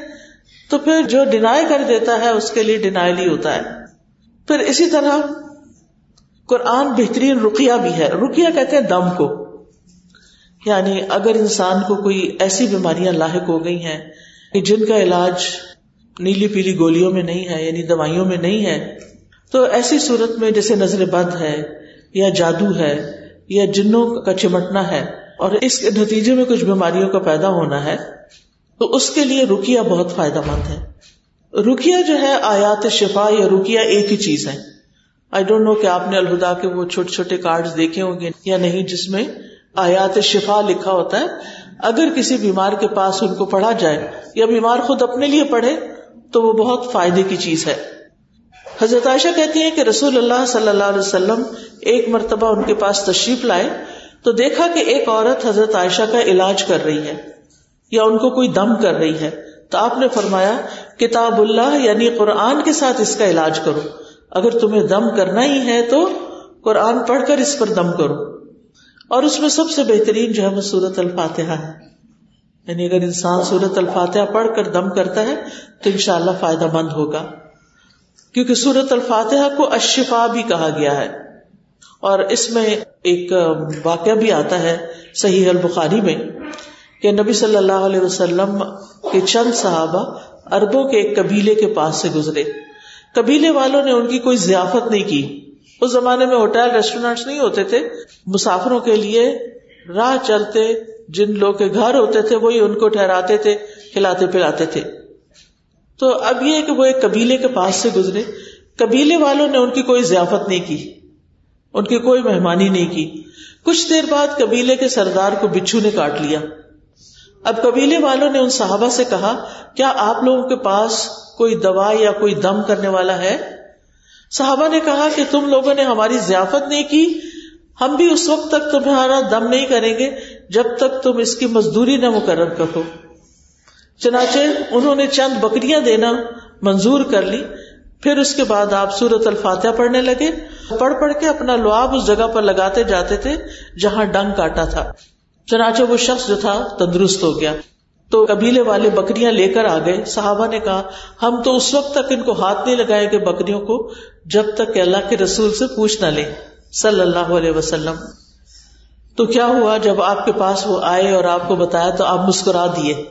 تو پھر جو ڈینائی کر دیتا ہے، اس کے لیے ڈینائل ہی ہوتا ہے۔ پھر اسی طرح قرآن بہترین رکیا بھی ہے۔ رکیا کہتے ہیں دم کو۔ یعنی اگر انسان کو کوئی ایسی بیماریاں لاحق ہو گئی ہیں کہ جن کا علاج نیلی پیلی گولیوں میں نہیں ہے یعنی دوائیوں میں نہیں ہے، تو ایسی صورت میں جیسے نظر بد ہے یا جادو ہے یا جنوں کا چمٹنا ہے اور اس کے نتیجے میں کچھ بیماریوں کا پیدا ہونا ہے، تو اس کے لیے رکیا بہت فائدہ مند ہے۔ رکیا جو ہے آیات شفا یا رکیا ایک ہی چیز ہے۔ آئی ڈونٹ نو کہ آپ نے الہدا کے وہ چھوٹے چھوٹے کارڈ دیکھے ہوں گے یا نہیں، جس میں آیات شفا لکھا ہوتا ہے۔ اگر کسی بیمار کے پاس ان کو پڑھا جائے یا بیمار خود اپنے لیے پڑھے، تو وہ بہت فائدے کی چیز ہے۔ حضرت عائشہ کہتی ہیں کہ رسول اللہ صلی اللہ علیہ وسلم ایک مرتبہ ان کے پاس تشریف لائے تو دیکھا کہ ایک عورت حضرت عائشہ کا علاج کر رہی ہے یا ان کو کوئی دم کر رہی ہے۔ تو آپ نے فرمایا، کتاب اللہ یعنی قرآن کے ساتھ اس کا علاج کرو۔ اگر تمہیں دم کرنا ہی ہے تو قرآن پڑھ کر اس پر دم کرو۔ اور اس میں سب سے بہترین جو ہے وہ سورت الفاتحہ ہے۔ یعنی اگر انسان سورت الفاتحہ پڑھ کر دم کرتا ہے تو ان شاء اللہ فائدہ مند ہوگا۔ کیونکہ سورت الفاتحہ کو اشفا بھی کہا گیا ہے۔ اور اس میں ایک واقعہ بھی آتا ہے صحیح البخاری میں کہ نبی صلی اللہ علیہ وسلم کے چند صحابہ اربوں کے ایک قبیلے کے پاس سے گزرے۔ قبیلے والوں نے ان کی کوئی ضیافت نہیں کی۔ اس زمانے میں ہوٹل ریسٹورینٹس نہیں ہوتے تھے۔ مسافروں کے لیے راہ چلتے، جن لوگ کے گھر ہوتے تھے، وہی ان کو ٹھہراتے تھے، کھلاتے پلاتے تھے۔ تو اب یہ کہ وہ ایک قبیلے کے پاس سے گزرے۔ قبیلے والوں نے ان کی کوئی ضیافت نہیں کی۔ ان کی کوئی مہمانی نہیں کی۔ کچھ دیر بعد قبیلے کے سردار کو بچھو نے کاٹ لیا۔ اب قبیلے والوں نے ان صحابہ سے کہا، کیا آپ لوگوں کے پاس کوئی دوا یا کوئی دم کرنے والا ہے؟ صحابہ نے کہا کہ تم لوگوں نے ہماری ضیافت نہیں کی، ہم بھی اس وقت تک تمہارا دم نہیں کریں گے جب تک تم اس کی مزدوری نہ مقرر کرو۔ چنانچہ انہوں نے چند بکریاں دینا منظور کر لی، پھر اس کے بعد آپ سورت الفاتحہ پڑھنے لگے۔ پڑھ پڑھ کے اپنا لواب اس جگہ پر لگاتے جاتے تھے جہاں ڈنگ کاٹا تھا۔ چنانچہ وہ شخص جو تھا تندرست ہو گیا۔ تو قبیلے والے بکریاں لے کر آ گئے۔ صحابہ نے کہا، ہم تو اس وقت تک ان کو ہاتھ نہیں لگائے گے بکریوں کو جب تک کہ اللہ کے رسول سے پوچھ نہ لیں۔ صلی اللہ علیہ وسلم۔ تو کیا ہوا؟ جب آپ کے پاس وہ آئے اور آپ کو بتایا تو آپ مسکرا دیے۔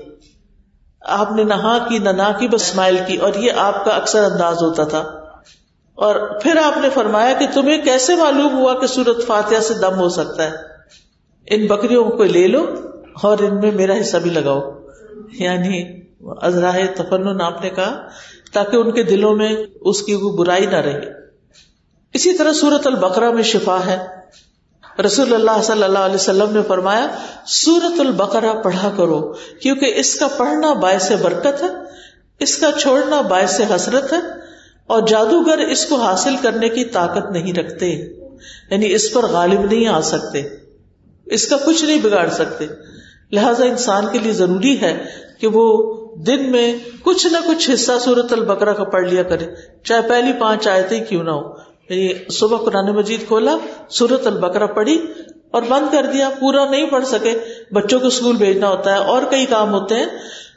آپ نے نہا ہاں کی نہ کی، بس اسمائل کی۔ اور یہ آپ کا اکثر انداز ہوتا تھا۔ اور پھر آپ نے فرمایا کہ تمہیں کیسے معلوم ہوا کہ سورت فاتحہ سے دم ہو سکتا ہے؟ ان بکریوں کو لے لو اور ان میں میرا حصہ بھی لگاؤ۔ یعنی ازراہ تفن آپ نے کہا، تاکہ ان کے دلوں میں اس کی وہ برائی نہ رہے۔ اسی طرح سورت البقرہ میں شفا ہے۔ رسول اللہ صلی اللہ علیہ وسلم نے فرمایا سورت البقرہ پڑھا کرو، کیونکہ اس کا پڑھنا باعث برکت ہے، اس کا چھوڑنا باعث حسرت ہے، اور جادوگر اس کو حاصل کرنے کی طاقت نہیں رکھتے۔ یعنی اس پر غالب نہیں آ سکتے۔ اس کا کچھ نہیں بگاڑ سکتے۔ لہذا انسان کے لیے ضروری ہے کہ وہ دن میں کچھ نہ کچھ حصہ سورت البقرہ کا پڑھ لیا کرے۔ چاہے پہلی پانچ آیتیں کیوں نہ ہو۔ یعنی صبح قرآن مجید کھولا سورت البکرا پڑھی اور بند کر دیا، پورا نہیں پڑھ سکے۔ بچوں کو اسکول بھیجنا ہوتا ہے اور کئی کام ہوتے ہیں۔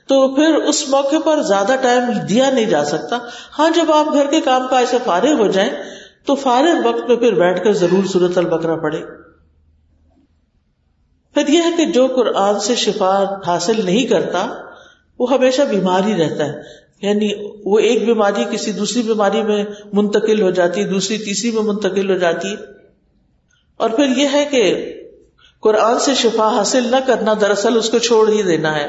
تو پھر اس موقع پر زیادہ ٹائم دیا نہیں جا سکتا۔ ہاں جب آپ گھر کے کام کا ایسے فارغ ہو جائیں، تو فارغ وقت میں پھر بیٹھ کر ضرور سورت البکرا پڑھے پھر یہ ہے کہ جو قرآن سے شفا حاصل نہیں کرتا، وہ ہمیشہ بیمار ہی رہتا ہے۔ یعنی وہ ایک بیماری کسی دوسری بیماری میں منتقل ہو جاتی، دوسری تیسری میں منتقل ہو جاتی۔ اور پھر یہ ہے کہ قرآن سے شفا حاصل نہ کرنا دراصل اس کو چھوڑ ہی دینا ہے۔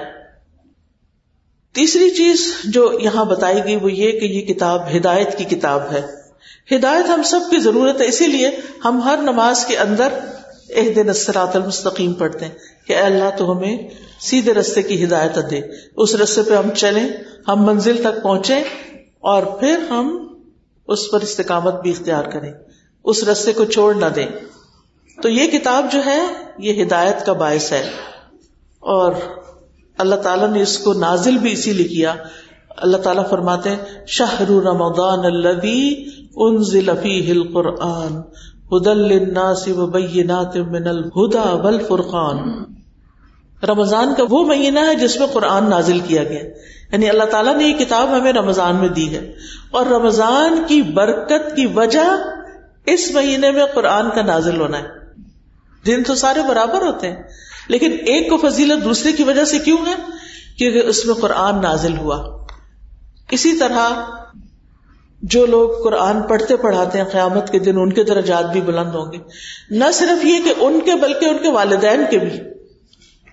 تیسری چیز جو یہاں بتائی گئی وہ یہ کہ یہ کتاب ہدایت کی کتاب ہے۔ ہدایت ہم سب کی ضرورت ہے، اسی لیے ہم ہر نماز کے اندر ایک دن اسرات المستقیم پڑھتے ہیں کہ اے اللہ تو ہمیں سیدھے رستے کی ہدایت دے۔ اس رستے پہ ہم چلیں، ہم منزل تک پہنچے اور پھر ہم اس پر استقامت بھی اختیار کریں۔ اس رستے کو چھوڑ نہ دیں۔ تو یہ کتاب جو ہے، یہ ہدایت کا باعث ہے۔ اور اللہ تعالیٰ نے اس کو نازل بھی اسی لیے کیا۔ اللہ تعالیٰ فرماتے ہیں شاہ رمضان الذي انزل فيه القرآن۔ هدى للناس وبينات من الهدى والفرقان. رمضان کا وہ مہینہ ہے جس میں قرآن نازل کیا گیا یعنی اللہ تعالیٰ نے یہ کتاب ہمیں رمضان میں دی ہے. اور رمضان کی برکت کی وجہ اس مہینے میں قرآن کا نازل ہونا ہے. دن تو سارے برابر ہوتے ہیں. لیکن ایک کو فضیلت دوسرے کی وجہ سے کیوں ہے؟ کیونکہ اس میں قرآن نازل ہوا. اسی طرح جو لوگ قرآن پڑھتے پڑھاتے ہیں، قیامت کے دن ان کے درجات بھی بلند ہوں گے۔ نہ صرف یہ کہ ان کے، بلکہ ان کے والدین کے بھی۔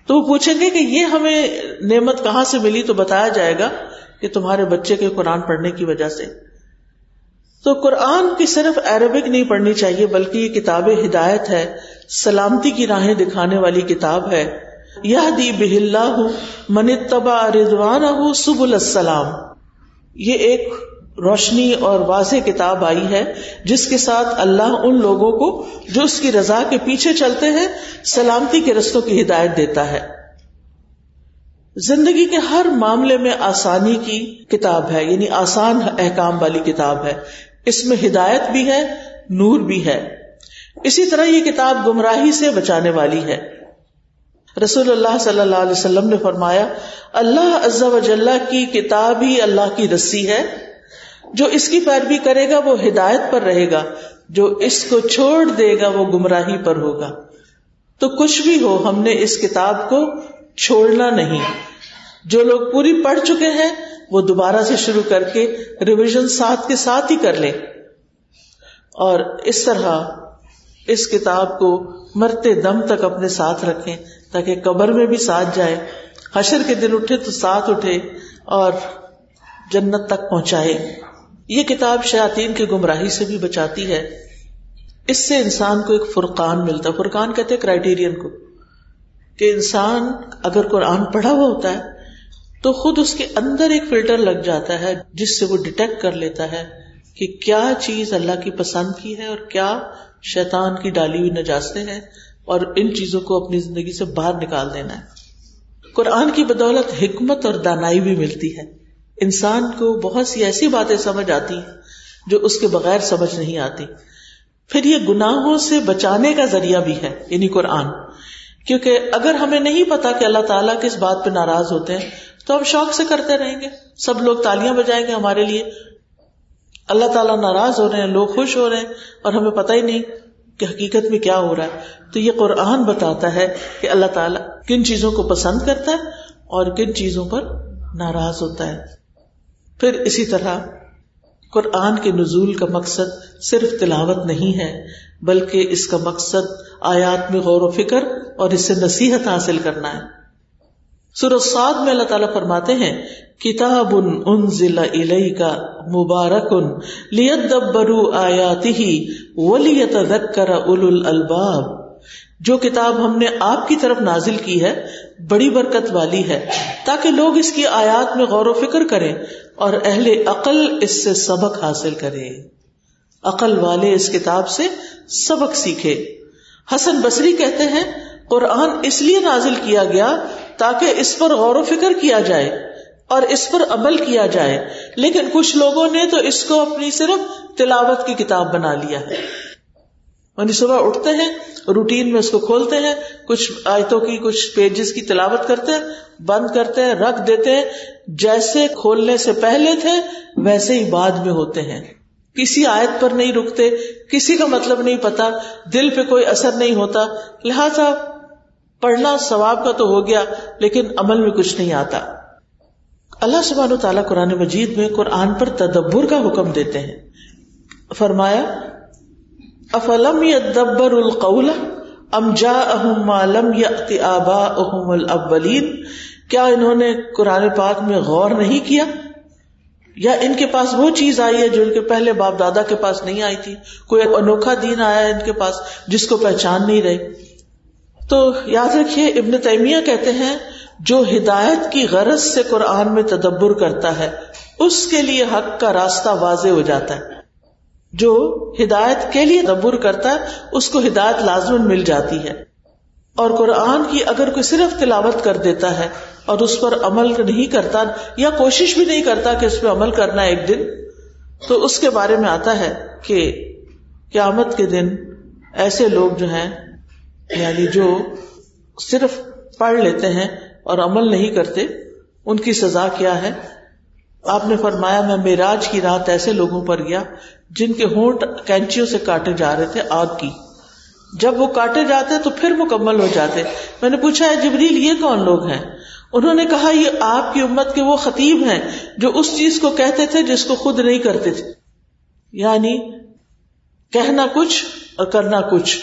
تو وہ پوچھیں گے کہ یہ ہمیں نعمت کہاں سے ملی؟ تو بتایا جائے گا کہ تمہارے بچے کے قرآن پڑھنے کی وجہ سے۔ تو قرآن کی صرف عربک نہیں پڑھنی چاہیے، بلکہ یہ کتاب ہدایت ہے، سلامتی کی راہیں دکھانے والی کتاب ہے۔ یہ دی بہلا ہوں من تبا رضوان سب السلام۔ یہ ایک روشنی اور واضح کتاب آئی ہے، جس کے ساتھ اللہ ان لوگوں کو، جو اس کی رضا کے پیچھے چلتے ہیں، سلامتی کے رستوں کی ہدایت دیتا ہے۔ زندگی کے ہر معاملے میں آسانی کی کتاب ہے یعنی آسان احکام والی کتاب ہے۔ اس میں ہدایت بھی ہے، نور بھی ہے۔ اسی طرح یہ کتاب گمراہی سے بچانے والی ہے۔ رسول اللہ صلی اللہ علیہ وسلم نے فرمایا، اللہ عز و کی کتاب ہی اللہ کی رسی ہے۔ جو اس کی پیروی کرے گا وہ ہدایت پر رہے گا، جو اس کو چھوڑ دے گا وہ گمراہی پر ہوگا۔ تو کچھ بھی ہو، ہم نے اس کتاب کو چھوڑنا نہیں۔ جو لوگ پوری پڑھ چکے ہیں، وہ دوبارہ سے شروع کر کے ریویژن ساتھ کے ساتھ ہی کر لیں۔ اور اس طرح اس کتاب کو مرتے دم تک اپنے ساتھ رکھیں، تاکہ قبر میں بھی ساتھ جائے۔ حشر کے دن اٹھے تو ساتھ اٹھے اور جنت تک پہنچائے۔ یہ کتاب شاطین کی گمراہی سے بھی بچاتی ہے۔ اس سے انسان کو ایک فرقان ملتا ہے۔ فرقان کہتے کرائٹیرین کو کہ انسان اگر قرآن پڑھا ہوا ہوتا ہے تو خود اس کے اندر ایک فلٹر لگ جاتا ہے جس سے وہ ڈیٹیکٹ کر لیتا ہے کہ کیا چیز اللہ کی پسند کی ہے اور کیا شیطان کی ڈالی ہوئی نجاستے ہیں اور ان چیزوں کو اپنی زندگی سے باہر نکال دینا ہے۔ قرآن کی بدولت حکمت اور دانائی بھی ملتی ہے۔ انسان کو بہت سی ایسی باتیں سمجھ آتی ہیں جو اس کے بغیر سمجھ نہیں آتی۔ پھر یہ گناہوں سے بچانے کا ذریعہ بھی ہے یعنی قرآن۔ کیونکہ اگر ہمیں نہیں پتا کہ اللہ تعالیٰ کس بات پہ ناراض ہوتے ہیں، تو ہم شوق سے کرتے رہیں گے۔ سب لوگ تالیاں بجائیں گے ہمارے لیے۔ اللہ تعالیٰ ناراض ہو رہے ہیں، لوگ خوش ہو رہے ہیں اور ہمیں پتہ ہی نہیں کہ حقیقت میں کیا ہو رہا ہے۔ تو یہ قرآن بتاتا ہے کہ اللہ تعالیٰ کن چیزوں کو پسند کرتا ہے اور کن چیزوں پر ناراض ہوتا ہے۔ پھر اسی طرح قرآن کے نزول کا مقصد صرف تلاوت نہیں ہے، بلکہ اس کا مقصد آیات میں غور و فکر اور اس سے نصیحت حاصل کرنا ہے۔ سورساد میں اللہ تعالیٰ فرماتے ہیں، کتاب ان ضلع کا مبارک ان لیت دبرو آیاتی ولیت کر اول الباب جو کتاب ہم نے آپ کی طرف نازل کی ہے، بڑی برکت والی ہے۔ تاکہ لوگ اس کی آیات میں غور و فکر کریں اور اہل عقل اس سے سبق حاصل کرے عقل والے اس کتاب سے سبق سیکھے حسن بصری کہتے ہیں، قرآن اس لیے نازل کیا گیا تاکہ اس پر غور و فکر کیا جائے اور اس پر عمل کیا جائے۔ لیکن کچھ لوگوں نے تو اس کو اپنی صرف تلاوت کی کتاب بنا لیا ہے۔ یعنی صبح اٹھتے ہیں، روٹین میں اس کو کھولتے ہیں، کچھ آیتوں کی، کچھ پیجز کی تلاوت کرتے ہیں، بند کرتے ہیں، رکھ دیتے ہیں۔ جیسے کھولنے سے پہلے تھے، ویسے ہی بعد میں ہوتے ہیں۔ کسی آیت پر نہیں رکتے، کسی کا مطلب نہیں پتا، دل پہ کوئی اثر نہیں ہوتا۔ لہذا پڑھنا ثواب کا تو ہو گیا، لیکن عمل میں کچھ نہیں آتا۔ اللہ سبحانہ تعالیٰ قرآن مجید میں قرآن پر تدبر کا حکم دیتے ہیں۔ فرمایا افلم یدبر القول ام جاءہم ما لم یأت آباؤہم الاولین؟ کیا انہوں نے قرآن پاک میں غور نہیں کیا؟ یا ان کے پاس وہ چیز آئی ہے جو ان کے پہلے باپ دادا کے پاس نہیں آئی تھی؟ کوئی انوکھا دین آیا ہے ان کے پاس جس کو پہچان نہیں رہے؟ تو یاد رکھیے، ابن تیمیہ کہتے ہیں، جو ہدایت کی غرض سے قرآن میں تدبر کرتا ہے، اس کے لیے حق کا راستہ واضح ہو جاتا ہے۔ جو ہدایت کے لیے تدبر کرتا ہے، اس کو ہدایت لازمن مل جاتی ہے۔ اور قرآن کی اگر کوئی صرف تلاوت کر دیتا ہے اور اس پر عمل نہیں کرتا یا کوشش بھی نہیں کرتا کہ اس پہ عمل کرنا ایک دن، تو اس کے بارے میں آتا ہے کہ قیامت کے دن ایسے لوگ جو ہیں یعنی جو صرف پڑھ لیتے ہیں اور عمل نہیں کرتے، ان کی سزا کیا ہے؟ آپ نے فرمایا، میں میراج کی رات ایسے لوگوں پر گیا جن کے ہونٹ کینچیوں سے کاٹے جا رہے تھے آگ کی۔ جب وہ کاٹے جاتے تو پھر مکمل ہو جاتے۔ میں نے پوچھا ہے جبریل، یہ کون لوگ ہیں؟ انہوں نے کہا، یہ آپ کی امت کے وہ خطیب ہیں جو اس چیز کو کہتے تھے جس کو خود نہیں کرتے تھے۔ یعنی کہنا کچھ اور کرنا کچھ۔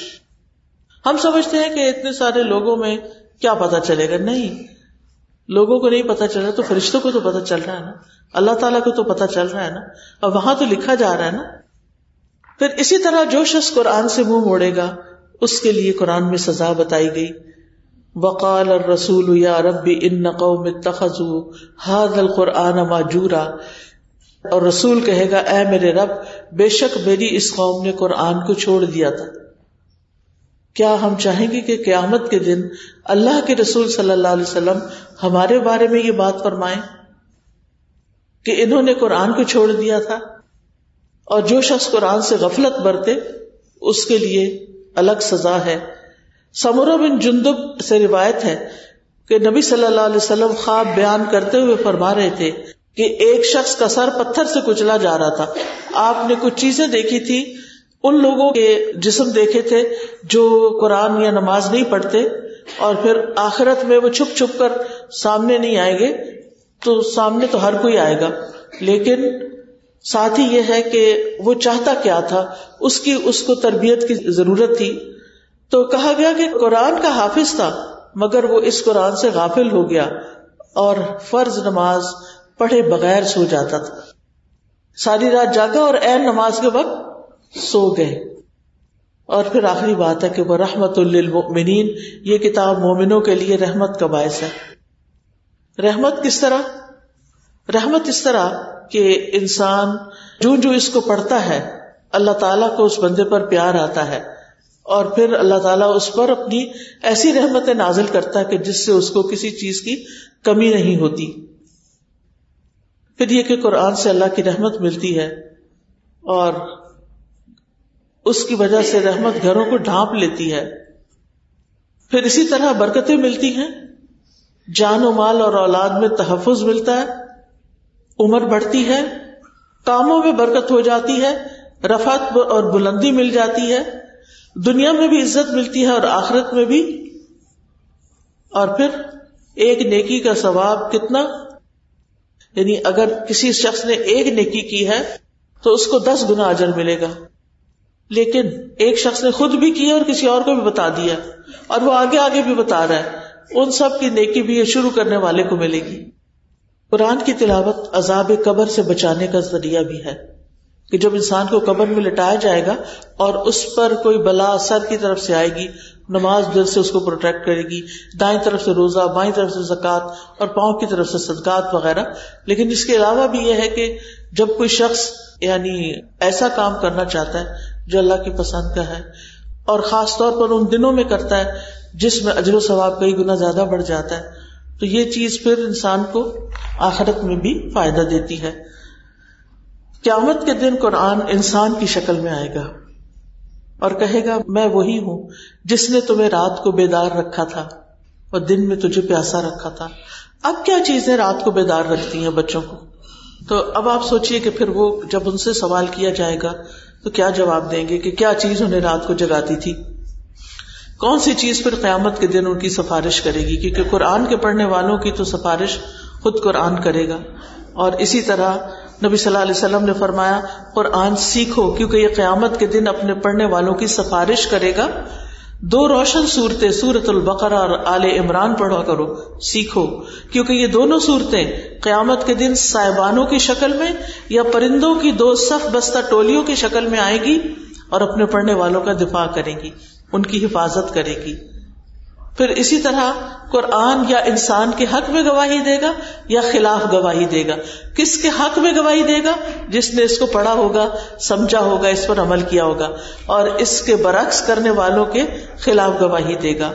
ہم سمجھتے ہیں کہ اتنے سارے لوگوں میں کیا پتا چلے گا۔ نہیں لوگوں کو نہیں پتا چل رہا تو فرشتوں کو تو پتا چل رہا ہے نا۔ اللہ تعالیٰ کو تو پتا چل رہا ہے نا۔ اور وہاں تو لکھا جا رہا ہے نا۔ پھر اسی طرح جو شخص قرآن سے منہ موڑے گا، اس کے لیے قرآن میں سزا بتائی گئی۔ وقال اور رسول یا رب ان نقو میں تخذو القرآن ماجورا اور رسول کہے گا، اے میرے رب، بے شک میری اس قوم نے قرآن کو چھوڑ دیا تھا۔ کیا ہم چاہیں گے کہ قیامت کے دن اللہ کے رسول صلی اللہ علیہ وسلم ہمارے بارے میں یہ بات فرمائیں کہ انہوں نے قرآن کو چھوڑ دیا تھا اور جو شخص قرآن سے غفلت برتے، اس کے لیے الگ سزا ہے۔ سمر بن جندب سے روایت ہے کہ نبی صلی اللہ علیہ وسلم خواب بیان کرتے ہوئے فرما رہے تھے کہ ایک شخص کا سر پتھر سے کچلا جا رہا تھا۔ آپ نے کچھ چیزیں دیکھی تھی ان لوگوں کے جسم دیکھے تھے جو قرآن یا نماز نہیں پڑھتے اور پھر آخرت میں وہ چھپ چھپ کر سامنے نہیں آئیں گے، تو سامنے تو ہر کوئی آئے گا۔ لیکن ساتھ ہی یہ ہے کہ وہ چاہتا کیا تھا، اس کی، اس کو تربیت کی ضرورت تھی۔ تو کہا گیا کہ قرآن کا حافظ تھا، مگر وہ اس قرآن سے غافل ہو گیا اور فرض نماز پڑھے بغیر سو جاتا تھا۔ ساری رات جاگا اور این نماز کے وقت سو گئے۔ اور پھر آخری بات ہے کہ وہ رحمت للمؤمنین یہ کتاب مومنوں کے لیے رحمت کا باعث ہے۔ رحمت کس طرح؟ رحمت اس طرح کہ انسان جو جو اس کو پڑھتا ہے، اللہ تعالیٰ کو اس بندے پر پیار آتا ہے۔ اور پھر اللہ تعالیٰ اس پر اپنی ایسی رحمت نازل کرتا ہے کہ جس سے اس کو کسی چیز کی کمی نہیں ہوتی۔ پھر یہ کہ قرآن سے اللہ کی رحمت ملتی ہے اور اس کی وجہ سے رحمت گھروں کو ڈھانپ لیتی ہے۔ پھر اسی طرح برکتیں ملتی ہیں۔ جان و مال اور اولاد میں تحفظ ملتا ہے۔ عمر بڑھتی ہے۔ کاموں میں برکت ہو جاتی ہے۔ رفت اور بلندی مل جاتی ہے۔ دنیا میں بھی عزت ملتی ہے اور آخرت میں بھی۔ اور پھر ایک نیکی کا ثواب کتنا؟ یعنی اگر کسی شخص نے ایک نیکی کی ہے تو اس کو دس گنا اجر ملے گا۔ لیکن ایک شخص نے خود بھی کی اور کسی اور کو بھی بتا دیا اور وہ آگے آگے بھی بتا رہا ہے۔ ان سب کی نیکی بھی شروع کرنے والے کو ملے گی۔ قرآن کی تلاوت عذاب قبر سے بچانے کا ذریعہ بھی ہے کہ جب انسان کو قبر میں لٹایا جائے گا اور اس پر کوئی بلا سر کی طرف سے آئے گی، نماز دل سے اس کو پروٹیکٹ کرے گی، دائیں طرف سے روزہ، بائیں طرف سے زکات اور پاؤں کی طرف سے صدقات وغیرہ۔ لیکن اس کے علاوہ بھی یہ ہے کہ جب کوئی شخص یعنی ایسا کام کرنا چاہتا ہے جو اللہ کی پسند کا ہے اور خاص طور پر ان دنوں میں کرتا ہے جس میں اجر و ثواب کئی گنا زیادہ بڑھ جاتا ہے۔ تو یہ چیز پھر انسان کو آخرت میں بھی فائدہ دیتی ہے۔ قیامت کے دن قرآن انسان کی شکل میں آئے گا اور کہے گا، میں وہی ہوں جس نے تمہیں رات کو بیدار رکھا تھا اور دن میں تجھے پیاسا رکھا تھا۔ اب کیا چیزیں رات کو بیدار رکھتی ہیں بچوں کو؟ تو اب آپ سوچیے کہ پھر وہ جب ان سے سوال کیا جائے گا تو کیا جواب دیں گے کہ کیا چیز انہیں رات کو جگاتی تھی؟ کون سی چیز پھر قیامت کے دن ان کی سفارش کرے گی؟ کیونکہ قرآن کے پڑھنے والوں کی تو سفارش خود قرآن کرے گا۔ اور اسی طرح نبی صلی اللہ علیہ وسلم نے فرمایا، قرآن سیکھو، کیونکہ یہ قیامت کے دن اپنے پڑھنے والوں کی سفارش کرے گا۔ دو روشن صورتیں سورت البقرا اور آل عمران پڑھا کرو، سیکھو۔ کیونکہ یہ دونوں صورتیں قیامت کے دن سائبانوں کی شکل میں یا پرندوں کی دو صف بستہ ٹولیوں کی شکل میں آئے گی اور اپنے پڑھنے والوں کا دفاع کرے گی، ان کی حفاظت کرے گی۔ پھر اسی طرح قرآن یا انسان کے حق میں گواہی دے گا یا خلاف گواہی دے گا؟ کس کے حق میں گواہی دے گا؟ جس نے اس کو پڑھا ہوگا، سمجھا ہوگا، اس پر عمل کیا ہوگا، اور اس کے برعکس کرنے والوں کے خلاف گواہی دے گا۔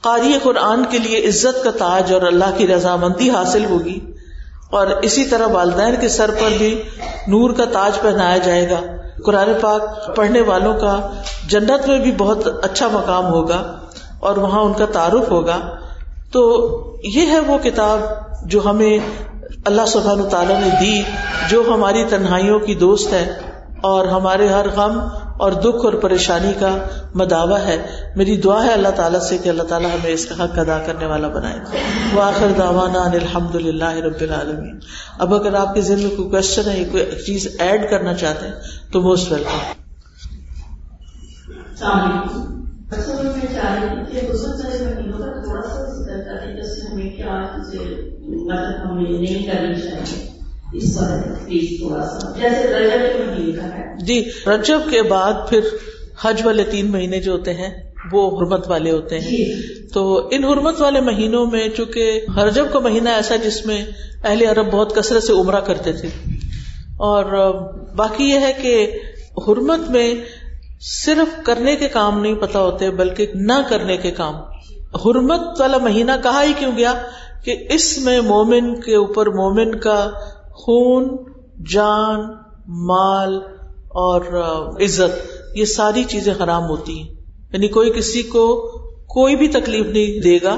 قاری قرآن کے لیے عزت کا تاج اور اللہ کی رضامندی حاصل ہوگی، اور اسی طرح والدین کے سر پر بھی نور کا تاج پہنایا جائے گا۔ قرآن پاک پڑھنے والوں کا جنت میں بھی بہت اچھا مقام ہوگا۔ اور وہاں ان کا تعارف ہوگا۔ تو یہ ہے وہ کتاب جو ہمیں اللہ سبحان تعالیٰ نے دی، جو ہماری تنہائیوں کی دوست ہے اور ہمارے ہر غم اور دکھ اور پریشانی کا مداوع ہے۔ میری دعا ہے اللہ تعالیٰ سے کہ اللہ تعالیٰ ہمیں اس کا حق ادا کرنے والا بنائے۔ وہ آخر داوانا الحمد للہ رب العالمین۔ اب اگر آپ کے ذہن میں کوئی کوشچن ہے کوئی چیز ایڈ کرنا چاہتے ہیں، تو موسٹ ویلکم جی رجب کے بعد پھر حج والے تین مہینے جو ہوتے ہیں وہ حرمت والے ہوتے ہیں۔ تو ان حرمت والے مہینوں میں چونکہ رجب کا مہینہ ایسا جس میں اہل عرب بہت کثرت سے عمرہ کرتے تھے اور باقی یہ ہے کہ حرمت میں صرف کرنے کے کام نہیں پتا ہوتے، بلکہ نہ کرنے کے کام۔ حرمت والا مہینہ کہا ہی کیوں گیا؟ کہ اس میں مومن کے اوپر مومن کا خون، جان، مال اور عزت، یہ ساری چیزیں حرام ہوتی ہیں۔ یعنی کوئی کسی کو کوئی بھی تکلیف نہیں دے گا۔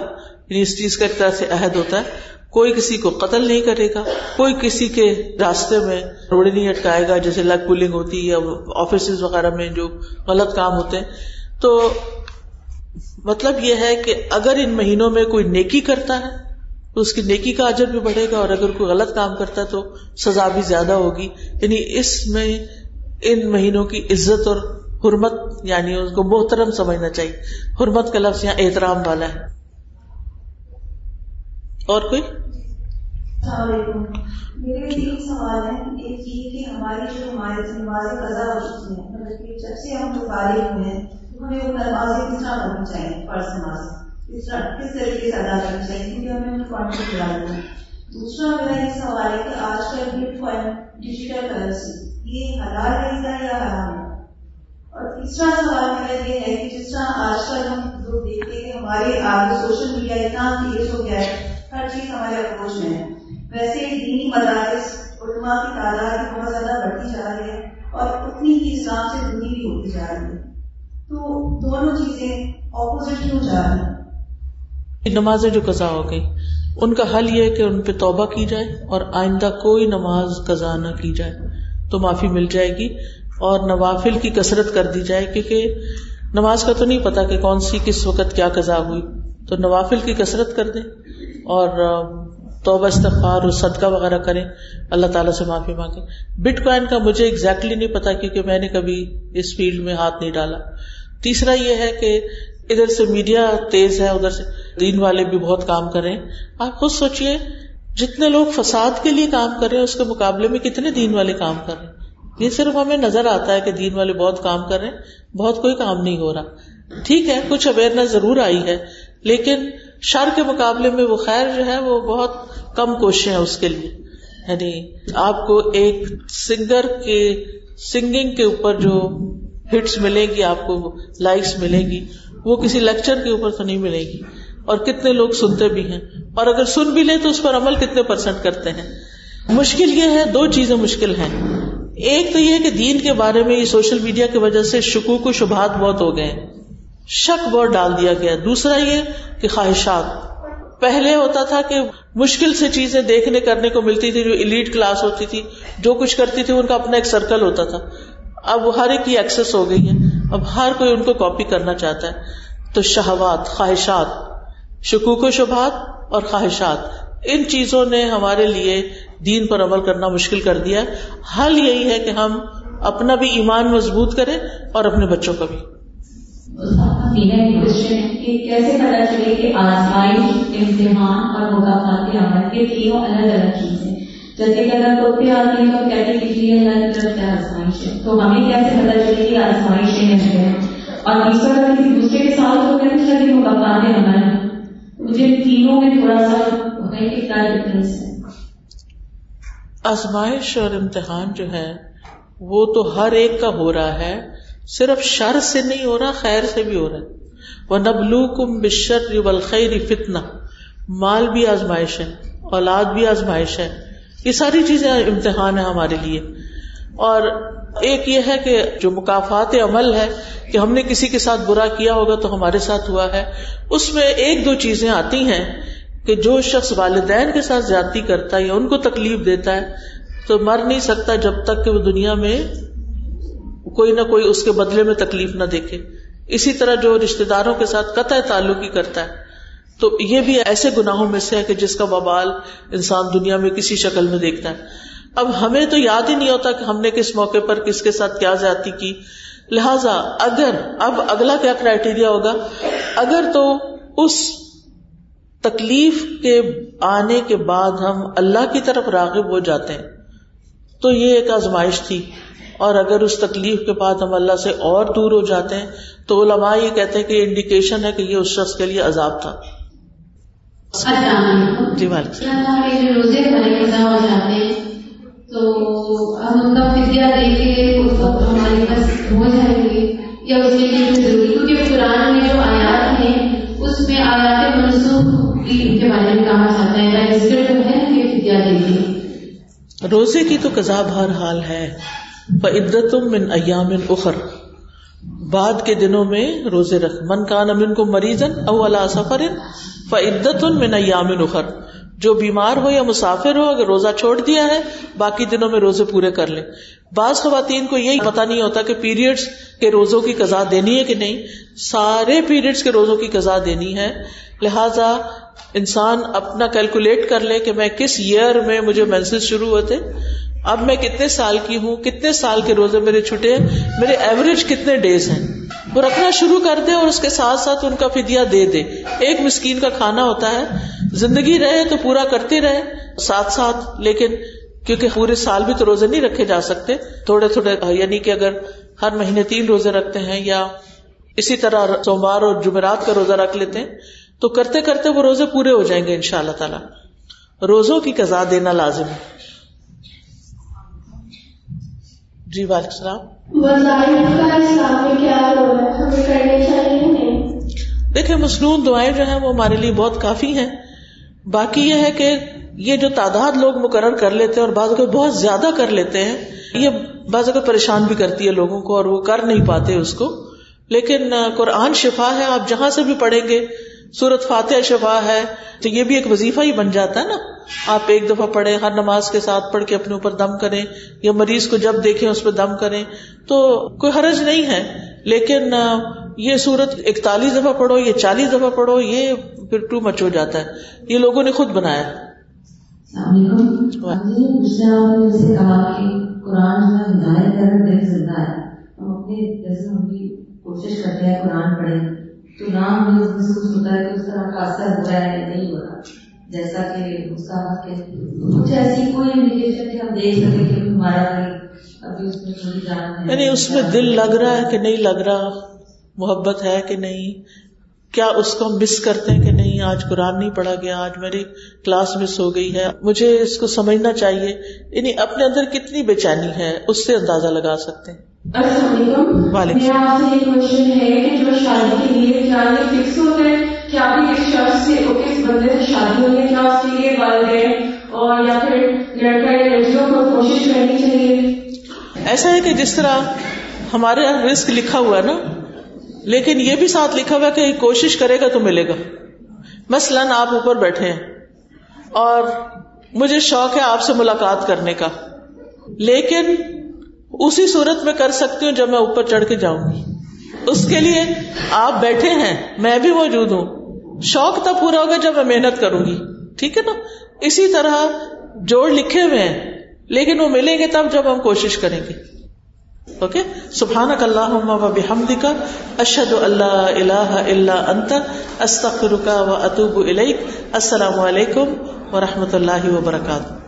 یعنی اس چیز کا ایک طرح سے عہد ہوتا ہے۔ کوئی کسی کو قتل نہیں کرے گا، کوئی کسی کے راستے میں روڑی نہیں اٹکائے گا، جیسے لگ پولنگ ہوتی ہے یا آفیسز وغیرہ میں جو غلط کام ہوتے ہیں۔ تو مطلب یہ ہے کہ اگر ان مہینوں میں کوئی نیکی کرتا ہے، تو اس کی نیکی کا اجر بھی بڑھے گا اور اگر کوئی غلط کام کرتا ہے تو سزا بھی زیادہ ہوگی۔ یعنی اس میں ان مہینوں کی عزت اور حرمت یعنی اس کو محترم سمجھنا چاہیے۔ حرمت کا لفظ یہاں احترام والا ہے۔ اور کوئی؟ السلام علیکم۔ میرے تین سوال ہیں۔ ایک یہ کہ ہماری جو ہمارے قضا ہو چکی مطلب جب سے ہم جو ہوئے ہیں ہمیں وہ کس طرح چاہیے؟ فرض نماز۔ کس طرح، کس طریقے سے ادا کرنی چاہیے؟ کیونکہ ہمیں کانٹیکٹ کرا دیا دوسرا میرا یہ سوال ہے کہ آج کل بٹ کوائن ڈیجیٹل کرنسی یہ حلال رہتا ہے یا حرام ہے؟ اور تیسرا سوال میرا یہ ہے کہ جس طرح آج کل ہم لوگ دیکھتے ہیں کہ ہمارے آگے سوشل میڈیا اتنا تیز ہو گیا ہے، ہر چیز ہمارے اپروچ میں ہے۔ ویسے دینی مدارس علماء کی تعداد بہت زیادہ بڑھتی جا رہی ہے اور اتنی ہی اسلام سے دونی بھی ہوتی جا رہی ہے۔ تو دونوں چیزیں اپوزٹ کیوں جا رہی ہیں؟ نمازیں جو قضا ہو گئی، ان کا حل یہ ہے کہ ان پہ توبہ کی جائے اور آئندہ کوئی نماز قضا نہ کی جائے تو معافی مل جائے گی اور نوافل کی کثرت کر دی جائے کیونکہ نماز کا تو نہیں پتا کہ کون سی کس وقت کیا قضا ہوئی۔ تو نوافل کی کثرت کر دیں اور توبہ، استغفار اور صدقہ وغیرہ کریں۔ اللہ تعالیٰ سے معافی مانگے بٹ کوائن کا مجھے exactly نہیں پتا کیونکہ میں نے کبھی اس فیلڈ میں ہاتھ نہیں ڈالا۔ تیسرا یہ ہے کہ ادھر سے میڈیا تیز ہے، ادھر سے دین والے بھی بہت کام کر رہے ہیں آپ خود سوچیے جتنے لوگ فساد کے لیے کام کر رہے ہیں، اس کے مقابلے میں کتنے دین والے کام کر رہے ہیں۔ یہ صرف ہمیں نظر آتا ہے کہ دین والے بہت کام کر رہے ہیں، بہت کوئی کام نہیں ہو رہا۔ ٹھیک ہے، کچھ اویئرنیس ضرور آئی ہے، لیکن شر کے مقابلے میں وہ خیر جو ہے وہ بہت کم کوششیں ہیں اس کے لیے۔ یعنی آپ کو ایک سنگر کے سنگنگ کے اوپر جو ہٹس ملے گی، آپ کو لائکس ملے گی، وہ کسی لیکچر کے اوپر تو نہیں ملے گی۔ اور کتنے لوگ سنتے بھی ہیں۔ اور اگر سن بھی لیں تو اس پر عمل کتنے پرسنٹ کرتے ہیں۔ مشکل یہ ہے، دو چیزیں مشکل ہیں۔ ایک تو یہ کہ دین کے بارے میں یہ سوشل میڈیا کی وجہ سے شکوک و شبہات بہت ہو گئے شک بہت ڈال دیا گیا۔ دوسرا یہ کہ خواہشات۔ پہلے ہوتا تھا کہ مشکل سے چیزیں دیکھنے، کرنے کو ملتی تھی، جو ایلیٹ کلاس ہوتی تھی، جو کچھ کرتی تھی، ان کا اپنا ایک سرکل ہوتا تھا۔ اب وہ ہر ایک کی ایکسس ہو گئی ہے۔ اب ہر کوئی ان کو کاپی کرنا چاہتا ہے۔ تو شہوات، خواہشات، شکوک و شبہات اور خواہشات۔ ان چیزوں نے ہمارے لیے دین پر عمل کرنا مشکل کر دیا۔ حل یہی ہے کہ ہم اپنا بھی ایمان مضبوط کریں اور اپنے بچوں کا بھی۔ سفینہ ایک کوشچن ہے کہ کیسے پتا چلے کہ آزمائش، امتحان اور مقافات عمل کے تینوں الگ الگ چیز ہیں۔ جیسے کہ اگر کوئی آتی ہے تو کہتے ہیں کہ جی اللہ کی طرف سے آزمائش ہے۔ تو ہمیں کیسے پتا چلے کہ آزمائش ہے اور تیسرا اگر کسی دوسرے کے ساتھ تو کہتے ہیں کہ جی، مقافات عمل ہے۔ مجھے تینوں میں تھوڑا سا ہے کہ کیا ڈفرینس ہے۔ آزمائش اور امتحان جو ہے، وہ تو ہر ایک کا ہو رہا ہے۔ صرف شر سے نہیں ہو رہا، خیر سے بھی ہو رہا ہے۔ وہ نبلو کم بشر والخیر فتنا مال بھی آزمائش ہے، اولاد بھی آزمائش ہے۔ یہ ساری چیزیں امتحان ہے ہمارے لیے۔ اور ایک یہ ہے کہ جو مقافات عمل ہے، کہ ہم نے کسی کے ساتھ برا کیا ہوگا تو ہمارے ساتھ ہوا ہے۔ اس میں ایک دو چیزیں آتی ہیں کہ جو شخص والدین کے ساتھ زیادتی کرتا ہے یا ان کو تکلیف دیتا ہے، تو مر نہیں سکتا جب تک کہ وہ دنیا میں کوئی نہ کوئی اس کے بدلے میں تکلیف نہ دیکھے۔ اسی طرح جو رشتے داروں کے ساتھ قطع تعلق ہی کرتا ہے۔ تو یہ بھی ایسے گناہوں میں سے ہے کہ جس کا ببال انسان دنیا میں کسی شکل میں دیکھتا ہے۔ اب ہمیں تو یاد ہی نہیں ہوتا کہ ہم نے کس موقع پر کس کے ساتھ کیا زیادتی کی۔ لہذا اگر، اب اگلا کیا کرائٹیریا ہوگا؟ اگر تو اس تکلیف کے آنے کے بعد ہم اللہ کی طرف راغب ہو جاتے ہیں۔ تو یہ ایک آزمائش تھی۔ اور اگر اس تکلیف کے بعد ہم اللہ سے اور دور ہو جاتے ہیں تو علماء یہ کہتے ہیں کہ انڈیکیشن ہے کہ یہ اس شخص کے لیے عذاب تھا۔ جی روزے ہو جاتے ہیں۔ تو ہم ان کا فدیا دے کے اس وقت ہمارے پاس ہو جائیں گے یا اس کے لیے ضروری کیونکہ قرآن میں جو آیات ہیں اس میں آیات منسوخ کے بارے میں کہا جاتا ہے۔ رجسٹر جو ہے کہ فدیا دے دیے روزے کی تو کذاب ہر حال ہے۔ عدت من ایام اخر بعد کے دنوں میں روزے رکھ۔ من کان امن کو مریضن او اللہ سفر فعدت من ایام اخر جو بیمار ہو یا مسافر ہو، اگر روزہ چھوڑ دیا ہے، باقی دنوں میں روزے پورے کر لیں بعض خواتین کو یہی پتا نہیں ہوتا کہ پیریڈس کے روزوں کی قزا دینی ہے کہ نہیں۔ سارے پیریڈس کے روزوں کی قزا دینی ہے۔ لہذا انسان اپنا کیلکولیٹ کر لے کہ میں کس ایئر میں مجھے مینسز شروع ہوتے اب میں کتنے سال کی ہوں، کتنے سال کے روزے میرے چھٹے ہیں، میرے ایوریج کتنے ڈیز ہیں؟ وہ رکھنا شروع کر دے اور اس کے ساتھ ساتھ ان کا فدیا دے دے۔ ایک مسکین کا کھانا ہوتا ہے، زندگی رہے تو پورا کرتے رہے، ساتھ ساتھ، لیکن کیونکہ پورے سال بھی تو روزے نہیں رکھے جا سکتے، تھوڑے تھوڑے یعنی کہ اگر ہر مہینے تین روزے رکھتے ہیں یا اسی طرح سوموار اور جمعرات کا روزہ رکھ لیتے ہیں، تو کرتے کرتے وہ روزے پورے ہو جائیں گے ان شاء اللہ تعالی۔ روزوں کی قزا دینا لازم ہے۔ جی وعلیکم السلام۔ دیکھیں مصنون دعائیں جو ہیں وہ ہمارے لیے بہت کافی ہیں۔ باقی یہ ہے کہ یہ جو تعداد لوگ مقرر کر لیتے ہیں اور بعض اگر بہت زیادہ کر لیتے ہیں یہ بعض اگر پریشان بھی کرتی ہے لوگوں کو اور وہ کر نہیں پاتے اس کو۔ لیکن قرآن شفا ہے آپ جہاں سے بھی پڑھیں گے سورت فاتح شفا ہے تو یہ بھی ایک وظیفہ ہی بن جاتا ہے نا۔ آپ ایک دفعہ پڑھیں، ہر نماز کے ساتھ پڑھ کے اپنے اوپر دم کریں، یا مریض کو جب دیکھیں اس پہ دم کریں، تو کوئی حرج نہیں ہے۔ لیکن یہ سورت اکتالیس دفعہ پڑھو، یہ چالیس دفعہ پڑھو، یہ پھر ٹو مچ ہو جاتا ہے۔ یہ لوگوں نے خود بنایا کوشش کرتے ہیں قرآن پڑھے تو نام محسوس ہوتا ہے کہ اس طرح کا اثر ہو رہا ہے نہیں ہو رہا جیسا کہ کچھ ایسی کوئی انڈیکیشن کہ ہم دیکھ سکیں کہ ہمارا ابھی اس میں تھوڑی جان یعنی اس میں دل لگ رہا ہے کہ نہیں لگ رہا؟ محبت ہے کہ نہیں؟ کیا اس کو ہم مس کرتے ہیں کہ نہیں؟ آج قرآن نہیں پڑھا گیا آج میری کلاس مس ہو گئی ہے۔ مجھے اس کو سمجھنا چاہیے۔ یعنی اپنے اندر کتنی بے چینی ہے اس سے اندازہ لگا سکتے ہیں۔ السلام علیکم۔ میرا آپ سے یہ کوشچن ہے کہ جو شادی کے لیے کیا یہ فکس ہوتا ہے کیا بھی کس شخص سے کس بندے سے شادی ہونی ہے، کیا اس کے لیے والدین اور یا پھر لڑکا یا لڑکیوں کو کوشش کرنی چاہیے؟ ایسا ہے کہ جس طرح ہمارے یہاں رسک لکھا ہوا ہے نا، لیکن یہ بھی ساتھ لکھا ہوا کہ کوشش کرے گا تو ملے گا۔ مثلاً آپ اوپر بیٹھے ہیں، اور مجھے شوق ہے آپ سے ملاقات کرنے کا، لیکن اسی صورت میں کر سکتی ہوں جب میں اوپر چڑھ کے جاؤں۔ گی اس کے لیے آپ بیٹھے ہیں، میں بھی موجود ہوں۔ شوق تب پورا ہوگا جب میں محنت کروں گی۔ ٹھیک ہے نا؟ اسی طرح جوڑ لکھے ہوئے ہیں، لیکن وہ ملیں گے تب جب ہم کوشش کریں گے۔ اوکے؟ سبحان کا اشد اللہ اللہ اللہ انت استخر و اطوب السلام علیکم و رحمۃ اللہ وبرکاتہ۔